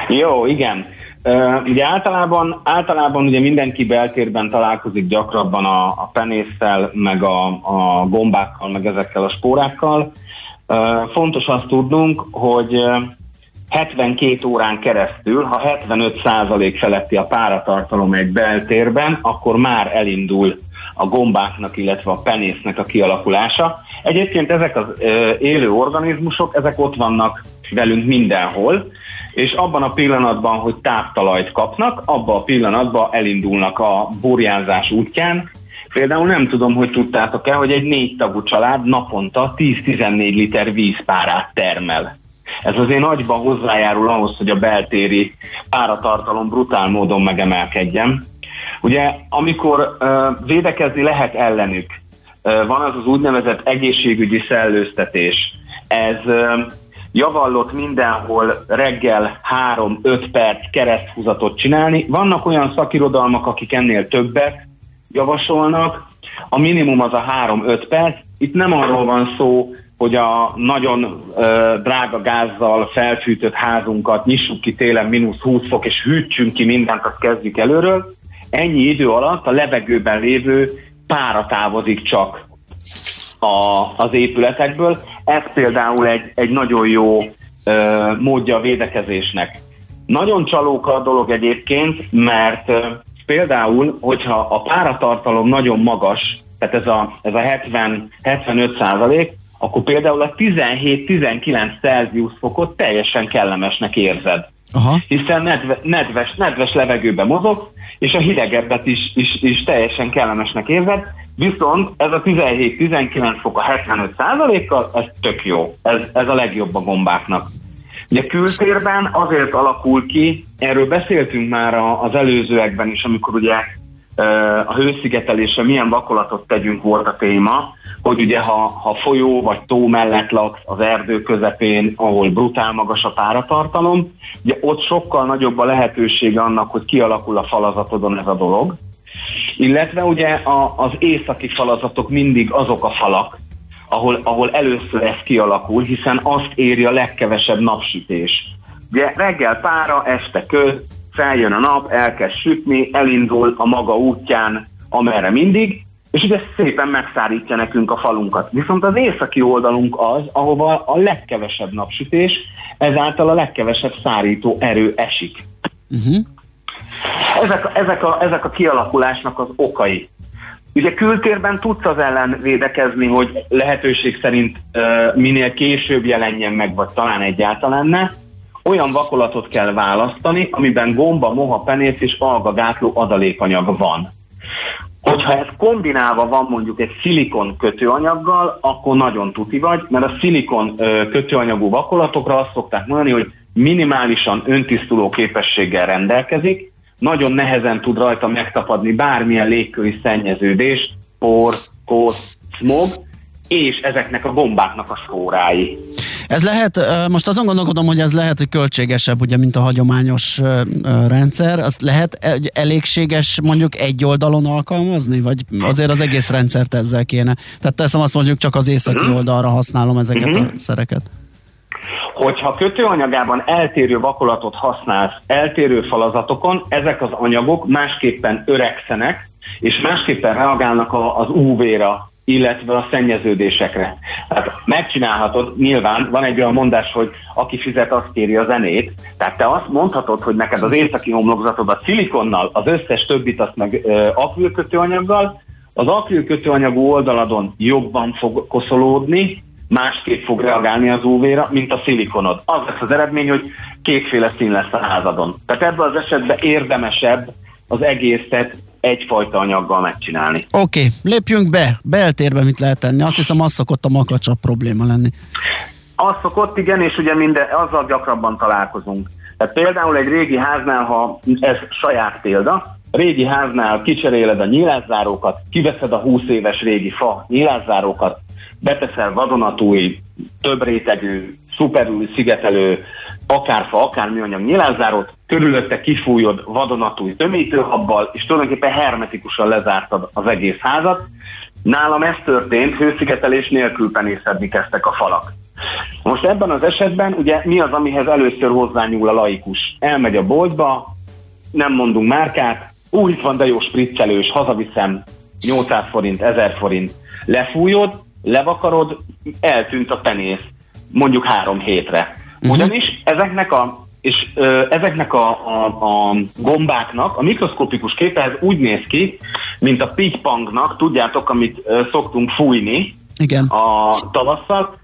Jó, igen. Uh, ugye általában, általában ugye mindenki beltérben találkozik gyakrabban a, a penésztel, meg a, a gombákkal, meg ezekkel a spórákkal. Uh, fontos azt tudnunk, hogy 72 órán keresztül, ha 75% feletti a páratartalom egy beltérben, akkor már elindul a gombáknak, illetve a penésznek a kialakulása. Egyébként ezek az ö, élő organizmusok, ezek ott vannak velünk mindenhol, és abban a pillanatban, hogy táptalajt kapnak, abban a pillanatban elindulnak a burjánzás útján. Például nem tudom, hogy tudtátok-e, hogy egy négy tagú család naponta 10-14 liter vízpárát termel. Ez azért nagyban hozzájárul ahhoz, hogy a beltéri páratartalom brutál módon megemelkedjen. Ugye, amikor uh, védekezni lehet ellenük, uh, van az az úgynevezett egészségügyi szellőztetés. Ez uh, javallott mindenhol reggel 3-5 perc kereszthúzatot csinálni. Vannak olyan szakirodalmak, akik ennél többet javasolnak. A minimum az a 3-5 perc. Itt nem arról van szó, hogy a nagyon uh, drága gázzal felfűtött házunkat nyissuk ki télen mínusz 20 fok, és hűtsünk ki mindent, azt kezdjük előről. Ennyi idő alatt a levegőben lévő pára távozik csak a, az épületekből. Ez például egy, egy nagyon jó uh, módja a védekezésnek. Nagyon csalóka a dolog egyébként, mert uh, például, hogyha a páratartalom nagyon magas, tehát ez a, ez a 70, 75 százalék, akkor például a 17-19 Celsius fokot teljesen kellemesnek érzed. Aha. Hiszen nedve, nedves, nedves levegőben mozog, és a hidegebbet is, is, is teljesen kellemesnek érzed, viszont ez a 17-19 fok a 75 kal ez tök jó. Ez, ez a legjobb a gombáknak. Ugye kültérben azért alakul ki, erről beszéltünk már az előzőekben is, amikor ugye a hőszigetelésre milyen vakolatot tegyünk volt a téma, hogy ugye ha, ha folyó vagy tó mellett laksz az erdő közepén, ahol brutál magas a páratartalom, ugye ott sokkal nagyobb a lehetősége annak, hogy kialakul a falazatodon ez a dolog. Illetve ugye a, az északi falazatok mindig azok a falak, ahol, ahol először ez kialakul, hiszen azt éri a legkevesebb napsütés. Ugye reggel pára, este köz, feljön a nap, elkezd sütni, elindul a maga útján, amerre mindig, és ugye szépen megszárítja nekünk a falunkat. Viszont az északi oldalunk az, ahova a legkevesebb napsütés, ezáltal a legkevesebb szárító erő esik. Uh-huh. Ezek, ezek, a, ezek a kialakulásnak az okai. Ugye kültérben tudsz az ellen védekezni, hogy lehetőség szerint uh, minél később jelenjen meg, vagy talán egyáltalán ne, olyan vakolatot kell választani, amiben gomba, moha, penész és algagátló adalékanyag van. Hogyha ez kombinálva van mondjuk egy szilikon kötőanyaggal, akkor nagyon tuti vagy, mert a szilikon kötőanyagú vakolatokra azt szokták mondani, hogy minimálisan öntisztuló képességgel rendelkezik, nagyon nehezen tud rajta megtapadni bármilyen légköri szennyeződést, por, kósz, smog, és ezeknek a bombáknak a spórái. Ez lehet, most azon gondolkodom, hogy ez lehet, hogy költségesebb, ugye, mint a hagyományos rendszer. Azt lehet elégséges mondjuk egy oldalon alkalmazni, vagy azért az egész rendszert ezzel kéne? Tehát teszem azt mondjuk, csak az északi uh-huh. oldalra használom ezeket uh-huh. a szereket. Hogyha kötőanyagában eltérő vakolatot használsz eltérő falazatokon, ezek az anyagok másképpen öregszenek, és másképpen reagálnak az UV-ra, illetve a szennyeződésekre. Tehát megcsinálhatod, nyilván van egy olyan mondás, hogy aki fizet, azt kéri a zenét. Tehát te azt mondhatod, hogy neked az északi homlokzatod a szilikonnal, az összes többit azt meg akrilkötőanyaggal, az akrilkötőanyagú oldaladon jobban fog koszolódni, másképp fog reagálni az UV-ra, mint a szilikonod. Az lesz az eredmény, hogy kétféle szín lesz a házadon. Tehát ebben az esetben érdemesebb az egészet egyfajta anyaggal megcsinálni. Oké, okay, lépjünk be. Beltérbe mit lehet tenni? Azt hiszem, az szokott a makacsabb probléma lenni. Az szokott, igen, és ugye minden, azzal gyakrabban találkozunk. Tehát például egy régi háznál, ha ez saját példa, régi háznál kicseréled a nyílászárókat, kiveszed a 20 éves régi fa nyílászárókat, beteszel vadonatúj, több rétegű, szuperül szigetelő, akár fa, akár műanyag nyilázárót, körülötte kifújod vadonatúj tömítőhabbal, és tulajdonképpen hermetikusan lezártad az egész házat. Nálam ez történt, hőszigetelés nélkül penészedni kezdtek a falak. Most ebben az esetben ugye mi az, amihez először hozzányúl a laikus? Elmegy a boltba, nem mondunk márkát, úgy itt van, de jó spriccelős, hazaviszem, 800 forint, 1000 forint, lefújod, levakarod, eltűnt a penész mondjuk három hétre. Uh-huh. Ugyanis ezeknek a és ö, ezeknek a, a, a gombáknak a mikroszkopikus képe ez úgy néz ki, mint a pitypangnak, tudjátok, amit ö, szoktunk fújni Igen. a tavasszal,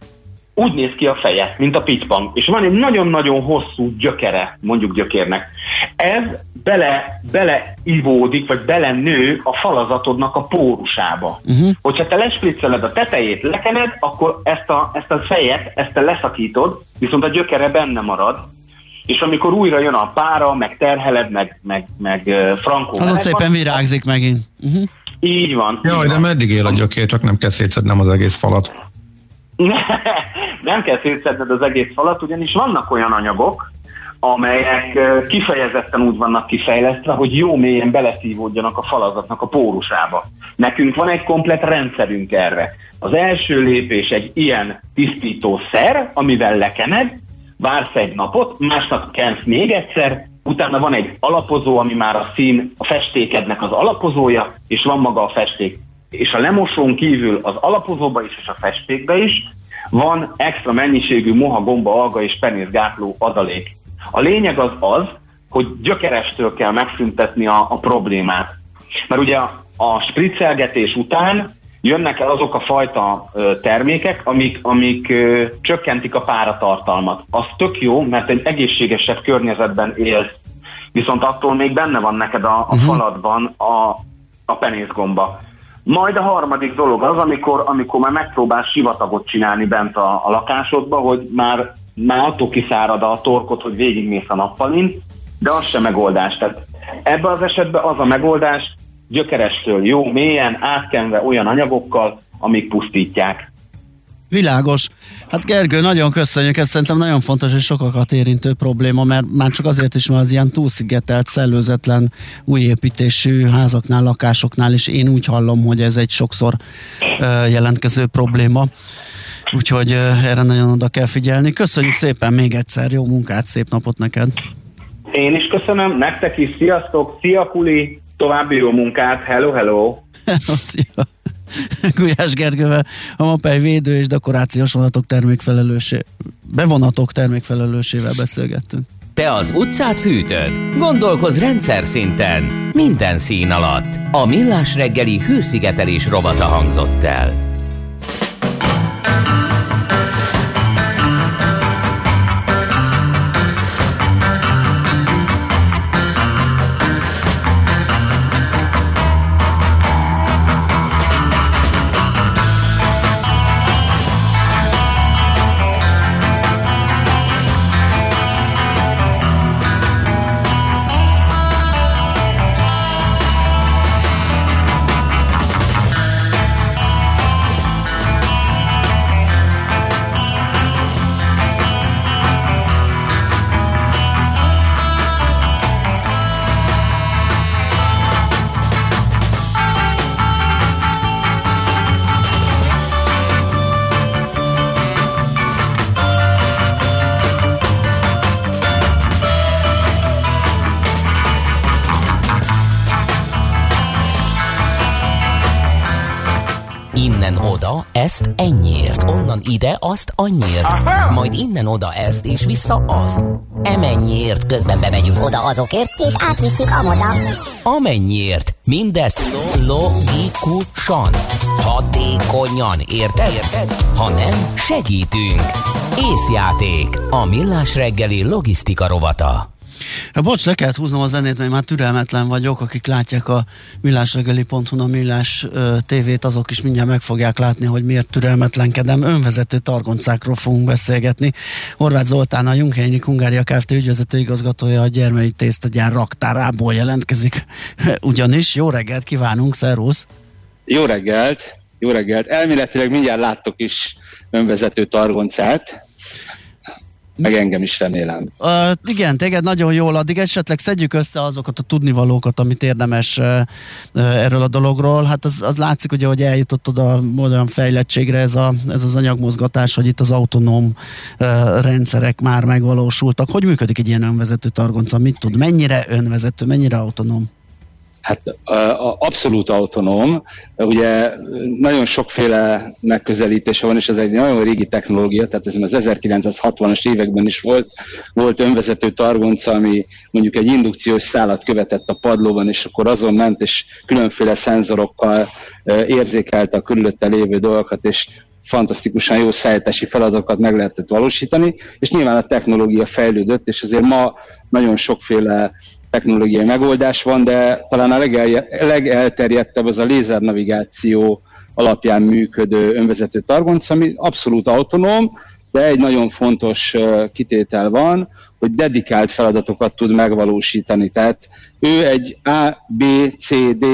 úgy néz ki a feje, mint a pitypang, és van egy nagyon-nagyon hosszú gyökere, mondjuk gyökérnek. Ez bele, bele ivódik, vagy bele nő a falazatodnak a pórusába. Uh-huh. Hogyha te lespricceled a tetejét, lekened, akkor ezt a, ezt a fejet, ezt te leszakítod, viszont a gyökere benne marad, és amikor újra jön a pára, meg terheled, meg, meg, meg uh, frankó. Az ott szépen virágzik megint. Uh-huh. Így van. Jaj, de meddig él a gyökér, csak nem kell szétszednem az egész falat. nem kell szétszedned az egész falat, ugyanis vannak olyan anyagok, amelyek kifejezetten úgy vannak kifejlesztve, hogy jó mélyen beleszívódjanak a falazatnak a pórusába. Nekünk van egy komplet rendszerünk erre. Az első lépés egy ilyen tisztítószer, amivel lekened, vársz egy napot, másnap kensz még egyszer, utána van egy alapozó, ami már a szín, a festékednek az alapozója, és van maga a festék és a lemosón kívül az alapozóba is és a festékbe is van extra mennyiségű moha, gomba, alga és penészgátló adalék. A lényeg az az, hogy gyökerestől kell megszüntetni a, a problémát. Mert ugye a, a spriccelgetés után jönnek el azok a fajta termékek, amik, amik csökkentik a páratartalmat. Az tök jó, mert egy egészségesebb környezetben élsz. Viszont attól még benne van neked a, a uh-huh. faladban a, a penészgomba. Majd a harmadik dolog az, amikor, amikor már megpróbálsz sivatagot csinálni bent a, a lakásodba, hogy már, már attól kiszárad a torkot, hogy végigmész a nappalin, de az sem megoldás. Tehát ebben az esetben az a megoldás, gyökerestől jó, mélyen, átkenve olyan anyagokkal, amik pusztítják. Világos. Hát Gergő, nagyon köszönjük, ez szerintem nagyon fontos és sokakat érintő probléma, mert már csak azért is, mert az ilyen túlszigetelt, szellőzetlen, újépítésű házaknál, lakásoknál is én úgy hallom, hogy ez egy sokszor uh, jelentkező probléma. Úgyhogy uh, erre nagyon oda kell figyelni. Köszönjük szépen még egyszer, jó munkát, szép napot neked! Én is köszönöm, nektek is, sziasztok, szia Kuli, további jó munkát, hello, hello! Szia! Gulyás Gergővel, a Mapei védő és dekorációs vonatok termékfelelősé, bevonatok termékfelelősével beszélgettünk. Te az utcát fűtöd? Gondolkoz rendszer szinten. Minden szín alatt. A Millás reggeli hőszigetelés rovata hangzott el. Annyiért, Aha! majd innen oda ezt, és vissza azt. Emennyiért közben bemegyünk oda azokért, és átvisszük amoda. Amennyiért, mindezt logikusan, hatékonyan, érted? érted? Ha nem, segítünk. Észjáték, a millás reggeli logisztika rovata. Hát bocs, le kellett húznom a zenét, mert már türelmetlen vagyok, akik látják a millásregeli.hu a millás uh, tévét, azok is mindjárt meg fogják látni, hogy miért türelmetlenkedem. Önvezető targoncákról fogunk beszélgetni. Horváth Zoltán, a Jungheinyi Hungária Kft. ügyvezető igazgatója a gyermei tésztagyár raktárából jelentkezik. Ugyanis jó reggelt kívánunk, szervusz! Jó reggelt! Jó reggelt! Elméletileg mindjárt láttok is önvezető targoncát, meg engem is remélem. Uh, igen, téged nagyon jól, addig esetleg szedjük össze azokat a tudnivalókat, amit érdemes uh, erről a dologról. Hát az, az látszik ugye, hogy eljutott oda olyan fejlettségre ez, a, ez az anyagmozgatás, hogy itt az autonóm uh, rendszerek már megvalósultak. Hogy működik egy ilyen önvezető targonca? Mit tud? Mennyire önvezető, mennyire autonóm? Hát abszolút autonóm. Ugye nagyon sokféle megközelítése van, és ez egy nagyon régi technológia, tehát ez az 1960-as években is volt, volt önvezető targonca, ami mondjuk egy indukciós szálat követett a padlóban, és akkor azon ment, és különféle szenzorokkal érzékelte a körülötte lévő dolgokat, és fantasztikusan jó szállítási feladatokat meg lehetett valósítani, és nyilván a technológia fejlődött, és azért ma nagyon sokféle technológiai megoldás van, de talán a legel, legelterjedtebb az a lézernavigáció alapján működő önvezető targonc, ami abszolút autonóm, de egy nagyon fontos kitétel van, hogy dedikált feladatokat tud megvalósítani. Tehát ő egy A, B, C, D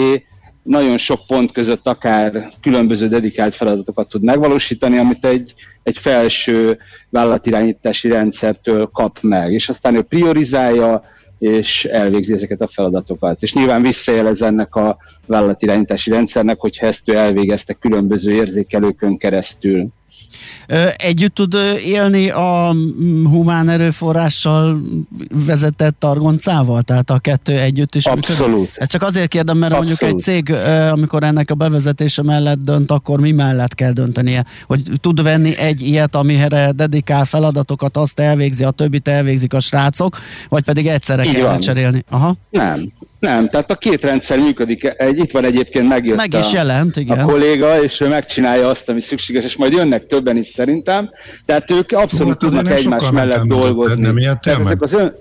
nagyon sok pont között akár különböző dedikált feladatokat tud megvalósítani, amit egy, egy felső vállalatirányítási rendszertől kap meg. És aztán ő priorizálja, és elvégzi ezeket a feladatokat. És nyilván visszajelez ennek a vállalatirányítási rendszernek, hogyha ezt ő elvégezte különböző érzékelőkön keresztül. Együtt tud élni a humán erőforrással vezetett targoncával? Tehát a kettő együtt is Abszolút. Működik? Ezt csak azért kérdem, mert Abszolút. mondjuk egy cég, amikor ennek a bevezetése mellett dönt, akkor mi mellett kell döntenie? Hogy tud venni egy ilyet, amire dedikál feladatokat, azt elvégzi, a többit elvégzik a srácok, vagy pedig egyszerre Így kell cserélni? Aha. Nem, nem, tehát a két rendszer működik. Egy, itt van egyébként megjött Meg is a, jelent, igen. a kolléga, és ő megcsinálja azt, ami szükséges, és majd jönnek többen is szerintem. Tehát ők abszolút hát tudnak egymás mellett dolgozni. Nem ijedtél meg? Az ön...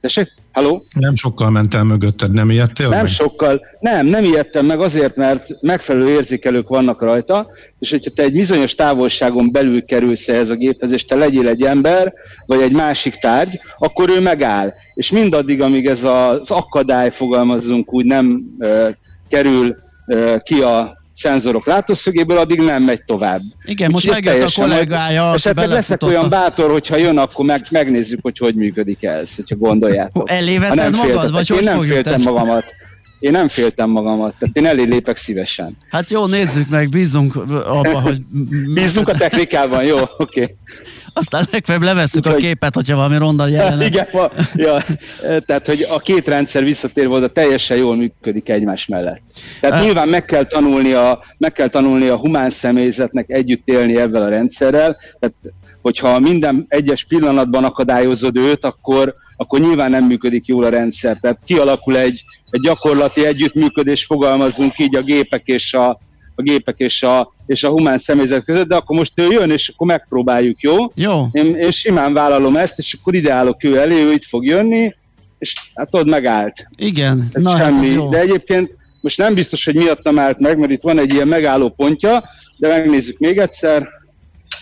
Tessék? Halló? Nem sokkal mentem mögötted, nem ijedtél Nem meg? sokkal, nem, nem ijedtem meg azért, mert megfelelő érzékelők vannak rajta, és hogyha te egy bizonyos távolságon belül kerülsz ehhez a géphez, és te legyél egy ember, vagy egy másik tárgy, akkor ő megáll. És mindaddig, amíg ez az akadály, fogalmazzunk úgy, nem uh, kerül uh, ki a szenzorok látószögéből, addig nem megy tovább. Igen, most megjött a kollégája, Esetleg leszek olyan bátor, hogyha jön, akkor meg, megnézzük, hogy hogy működik ez, hogyha gondoljátok. Eléveted magad, vagy hogy Én nem féltem magamat. Én nem féltem magamat, tehát én elé lépek szívesen. Hát jó, nézzük meg, bízunk abba, hogy... bízunk a technikában, jó, oké. Okay. Aztán legfeljebb levesszük a képet, hogyha valami ronda jelenet. Igen, ma, ja, tehát hogy a két rendszer visszatérve oda teljesen jól működik egymás mellett. Tehát nyilván meg kell, tanulni a, meg kell tanulni a humán személyzetnek együtt élni ebben a rendszerrel, tehát hogyha minden egyes pillanatban akadályozod őt, akkor, akkor nyilván nem működik jól a rendszer. Tehát kialakul egy, egy gyakorlati együttműködés, fogalmazunk így a gépek és a, a gépek és a, és a humán személyzet között, de akkor most ő jön, és akkor megpróbáljuk, jó? Jó. Én, én simán vállalom ezt, és akkor ideálok ő elé, ő itt fog jönni, és hát ott megállt. Igen, Tehát Na, semmi. Hát jó. De egyébként most nem biztos, hogy miattam állt meg, mert itt van egy ilyen megálló pontja, de megnézzük még egyszer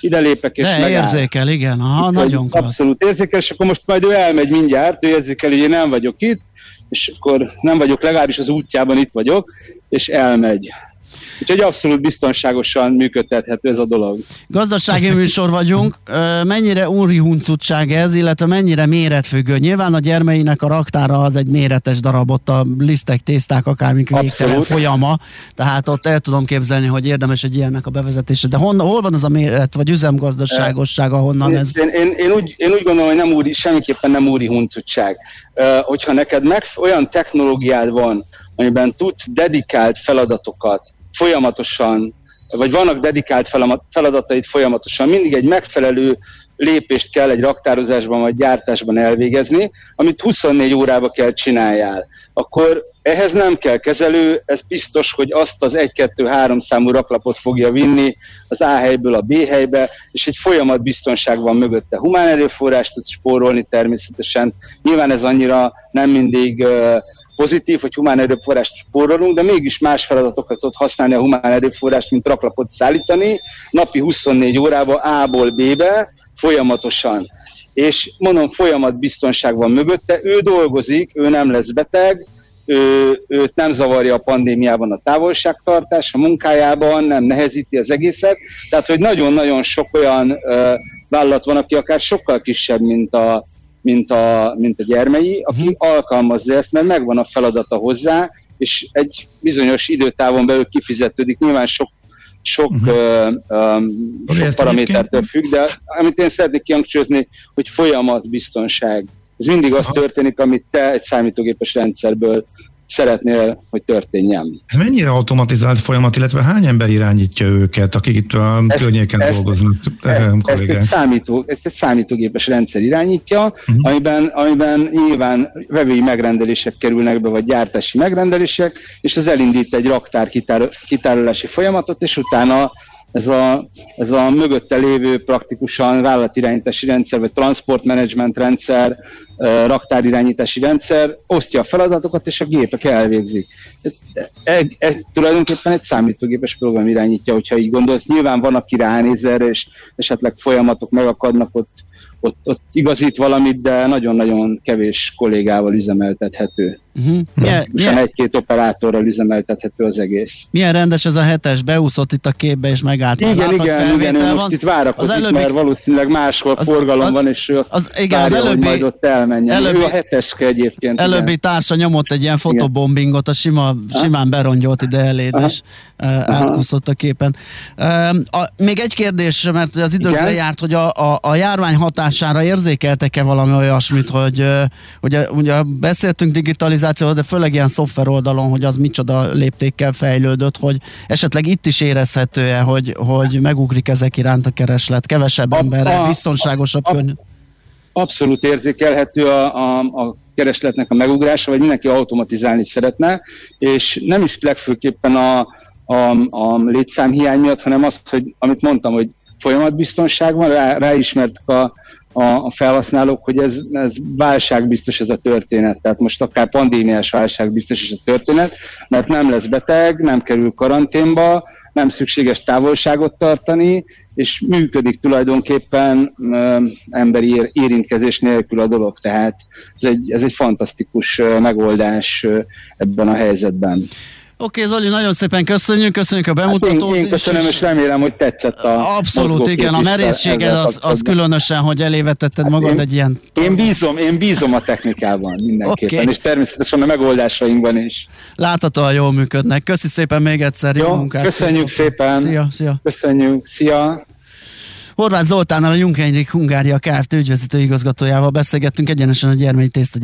ide lépek és De megáll. érzékel, igen, aha, itt nagyon klassz. Abszolút érzékel, és akkor most majd ő elmegy mindjárt, ő érzékel, hogy én nem vagyok itt, és akkor nem vagyok, legalábbis az útjában itt vagyok, és elmegy. Úgyhogy abszolút biztonságosan működtethető ez a dolog. Gazdasági műsor vagyunk. Mennyire úri huncutság ez, illetve mennyire méretfüggő? Nyilván a gyermeinek a raktára az egy méretes darab, ott a lisztek, tészták, akármik végtelen folyama, tehát ott el tudom képzelni, hogy érdemes egy ilyennek a bevezetése. De hon, hol van az a méret, vagy üzemgazdaságosság, ahonnan ez... Én, én, én, úgy, én úgy gondolom, hogy nem úri, semmiképpen nem úri huncutság. Uh, hogyha neked meg olyan technológiád van, amiben tudsz dedikált feladatokat folyamatosan vagy vannak dedikált feladatait folyamatosan, mindig egy megfelelő lépést kell egy raktározásban vagy gyártásban elvégezni, amit 24 órába kell csináljál. Akkor ehhez nem kell kezelő, ez biztos, hogy azt az 1-2-3 számú raklapot fogja vinni az A helyből a B helybe, és egy folyamat biztonság van mögötte. Humán erőforrást tud spórolni természetesen. Nyilván ez annyira nem mindig uh, pozitív, hogy humán erőforrást spórolunk, de mégis más feladatokat tud használni a humán erőforrást, mint raklapot szállítani, napi 24 órába A-ból B-be, folyamatosan. És mondom, folyamat biztonság van mögötte, ő dolgozik, ő nem lesz beteg, ő, őt nem zavarja a pandémiában a távolságtartás, a munkájában nem nehezíti az egészet, tehát hogy nagyon-nagyon sok olyan ö, vállalat van, aki akár sokkal kisebb, mint a, mint a, mint a gyermei, aki uh-huh. alkalmazza ezt, mert megvan a feladata hozzá, és egy bizonyos időtávon belül kifizetődik. Nyilván sok sok, uh-huh. uh, um, sok paramétertől függ, de amit én szeretnék kihangsúlyozni, hogy folyamatbiztonság. Ez mindig az történik, amit te egy számítógépes rendszerből szeretnél, hogy történjen. Ez mennyire automatizált folyamat, illetve hány ember irányítja őket, akik itt a ezt, környéken ezt, dolgoznak? Ezt, ezt, egy számító, ezt egy számítógépes rendszer irányítja, uh-huh. amiben, amiben nyilván vevői megrendelések kerülnek be, vagy gyártási megrendelések, és az elindít egy raktár kitár, kitárolási folyamatot, és utána ez a, ez a mögötte lévő praktikusan vállalatirányítási rendszer, vagy transport management rendszer, raktárirányítási rendszer osztja a feladatokat, és a gépek elvégzik. Ez, ez, ez tulajdonképpen egy számítógépes program irányítja, hogyha így gondolsz. Nyilván van, aki ránéz erre, és esetleg folyamatok megakadnak ott, ott, ott igazít valamit, de nagyon-nagyon kevés kollégával üzemeltethető. Uh-huh. Milyen, milyen... egy-két operátorral üzemeltethető az egész. Milyen rendes ez a hetes, beúszott itt a képbe, és megállt. Igen, Látod, igen, igen, ő most itt várakozik, az előbbi... mert valószínűleg máshol az, forgalom az, van, és ő az, igen, várja, az előbbi, hogy majd ott elmenjen. Előbbi, ő a heteske egyébként. Előbbi igen. társa nyomott egy ilyen fotobombingot, a sima, simán berongyolt ide eléd, és átkuszott a képen. A, még egy kérdés, mert az igen? járt, hogy a, a, a járvány hatására érzékeltek-e valami olyasmit, hogy hogy ugye beszéltünk digitalizációról, digitalizáció, de főleg ilyen szoftver oldalon, hogy az micsoda léptékkel fejlődött, hogy esetleg itt is érezhető-e, hogy, hogy megugrik ezek iránt a kereslet, kevesebb emberre, biztonságosabb környezet. Abszolút érzékelhető a, a, a keresletnek a megugrása, vagy mindenki automatizálni szeretne, és nem is legfőképpen a, a, a létszámhiány miatt, hanem azt, hogy amit mondtam, hogy folyamatbiztonság van, rá, ráismertek a, a, a felhasználók, hogy ez, ez válságbiztos ez a történet, tehát most akár pandémiás válságbiztos is a történet, mert nem lesz beteg, nem kerül karanténba, nem szükséges távolságot tartani, és működik tulajdonképpen ö, emberi érintkezés nélkül a dolog, tehát ez egy, ez egy fantasztikus ö, megoldás ö, ebben a helyzetben. Oké, okay, Zoli, nagyon szépen köszönjük, köszönjük a bemutatót. Hát én, én köszönöm, és, és remélem, hogy tetszett a Abszolút, igen, a merészséged az, az különösen, hogy elévetetted magad hát én, egy ilyen... Én bízom, én bízom a technikában mindenképpen, okay. és természetesen a megoldásainkban is. Láthatóan jól működnek. Köszi szépen még egyszer, jó, jó munkát. Köszönjük szépen. Szia, szia. Köszönjük, szia. Horváth Zoltánnal a Junkenrik Hungária Kft. ügyvezető igazgatójával beszélgettünk egyenesen a gyermei tészta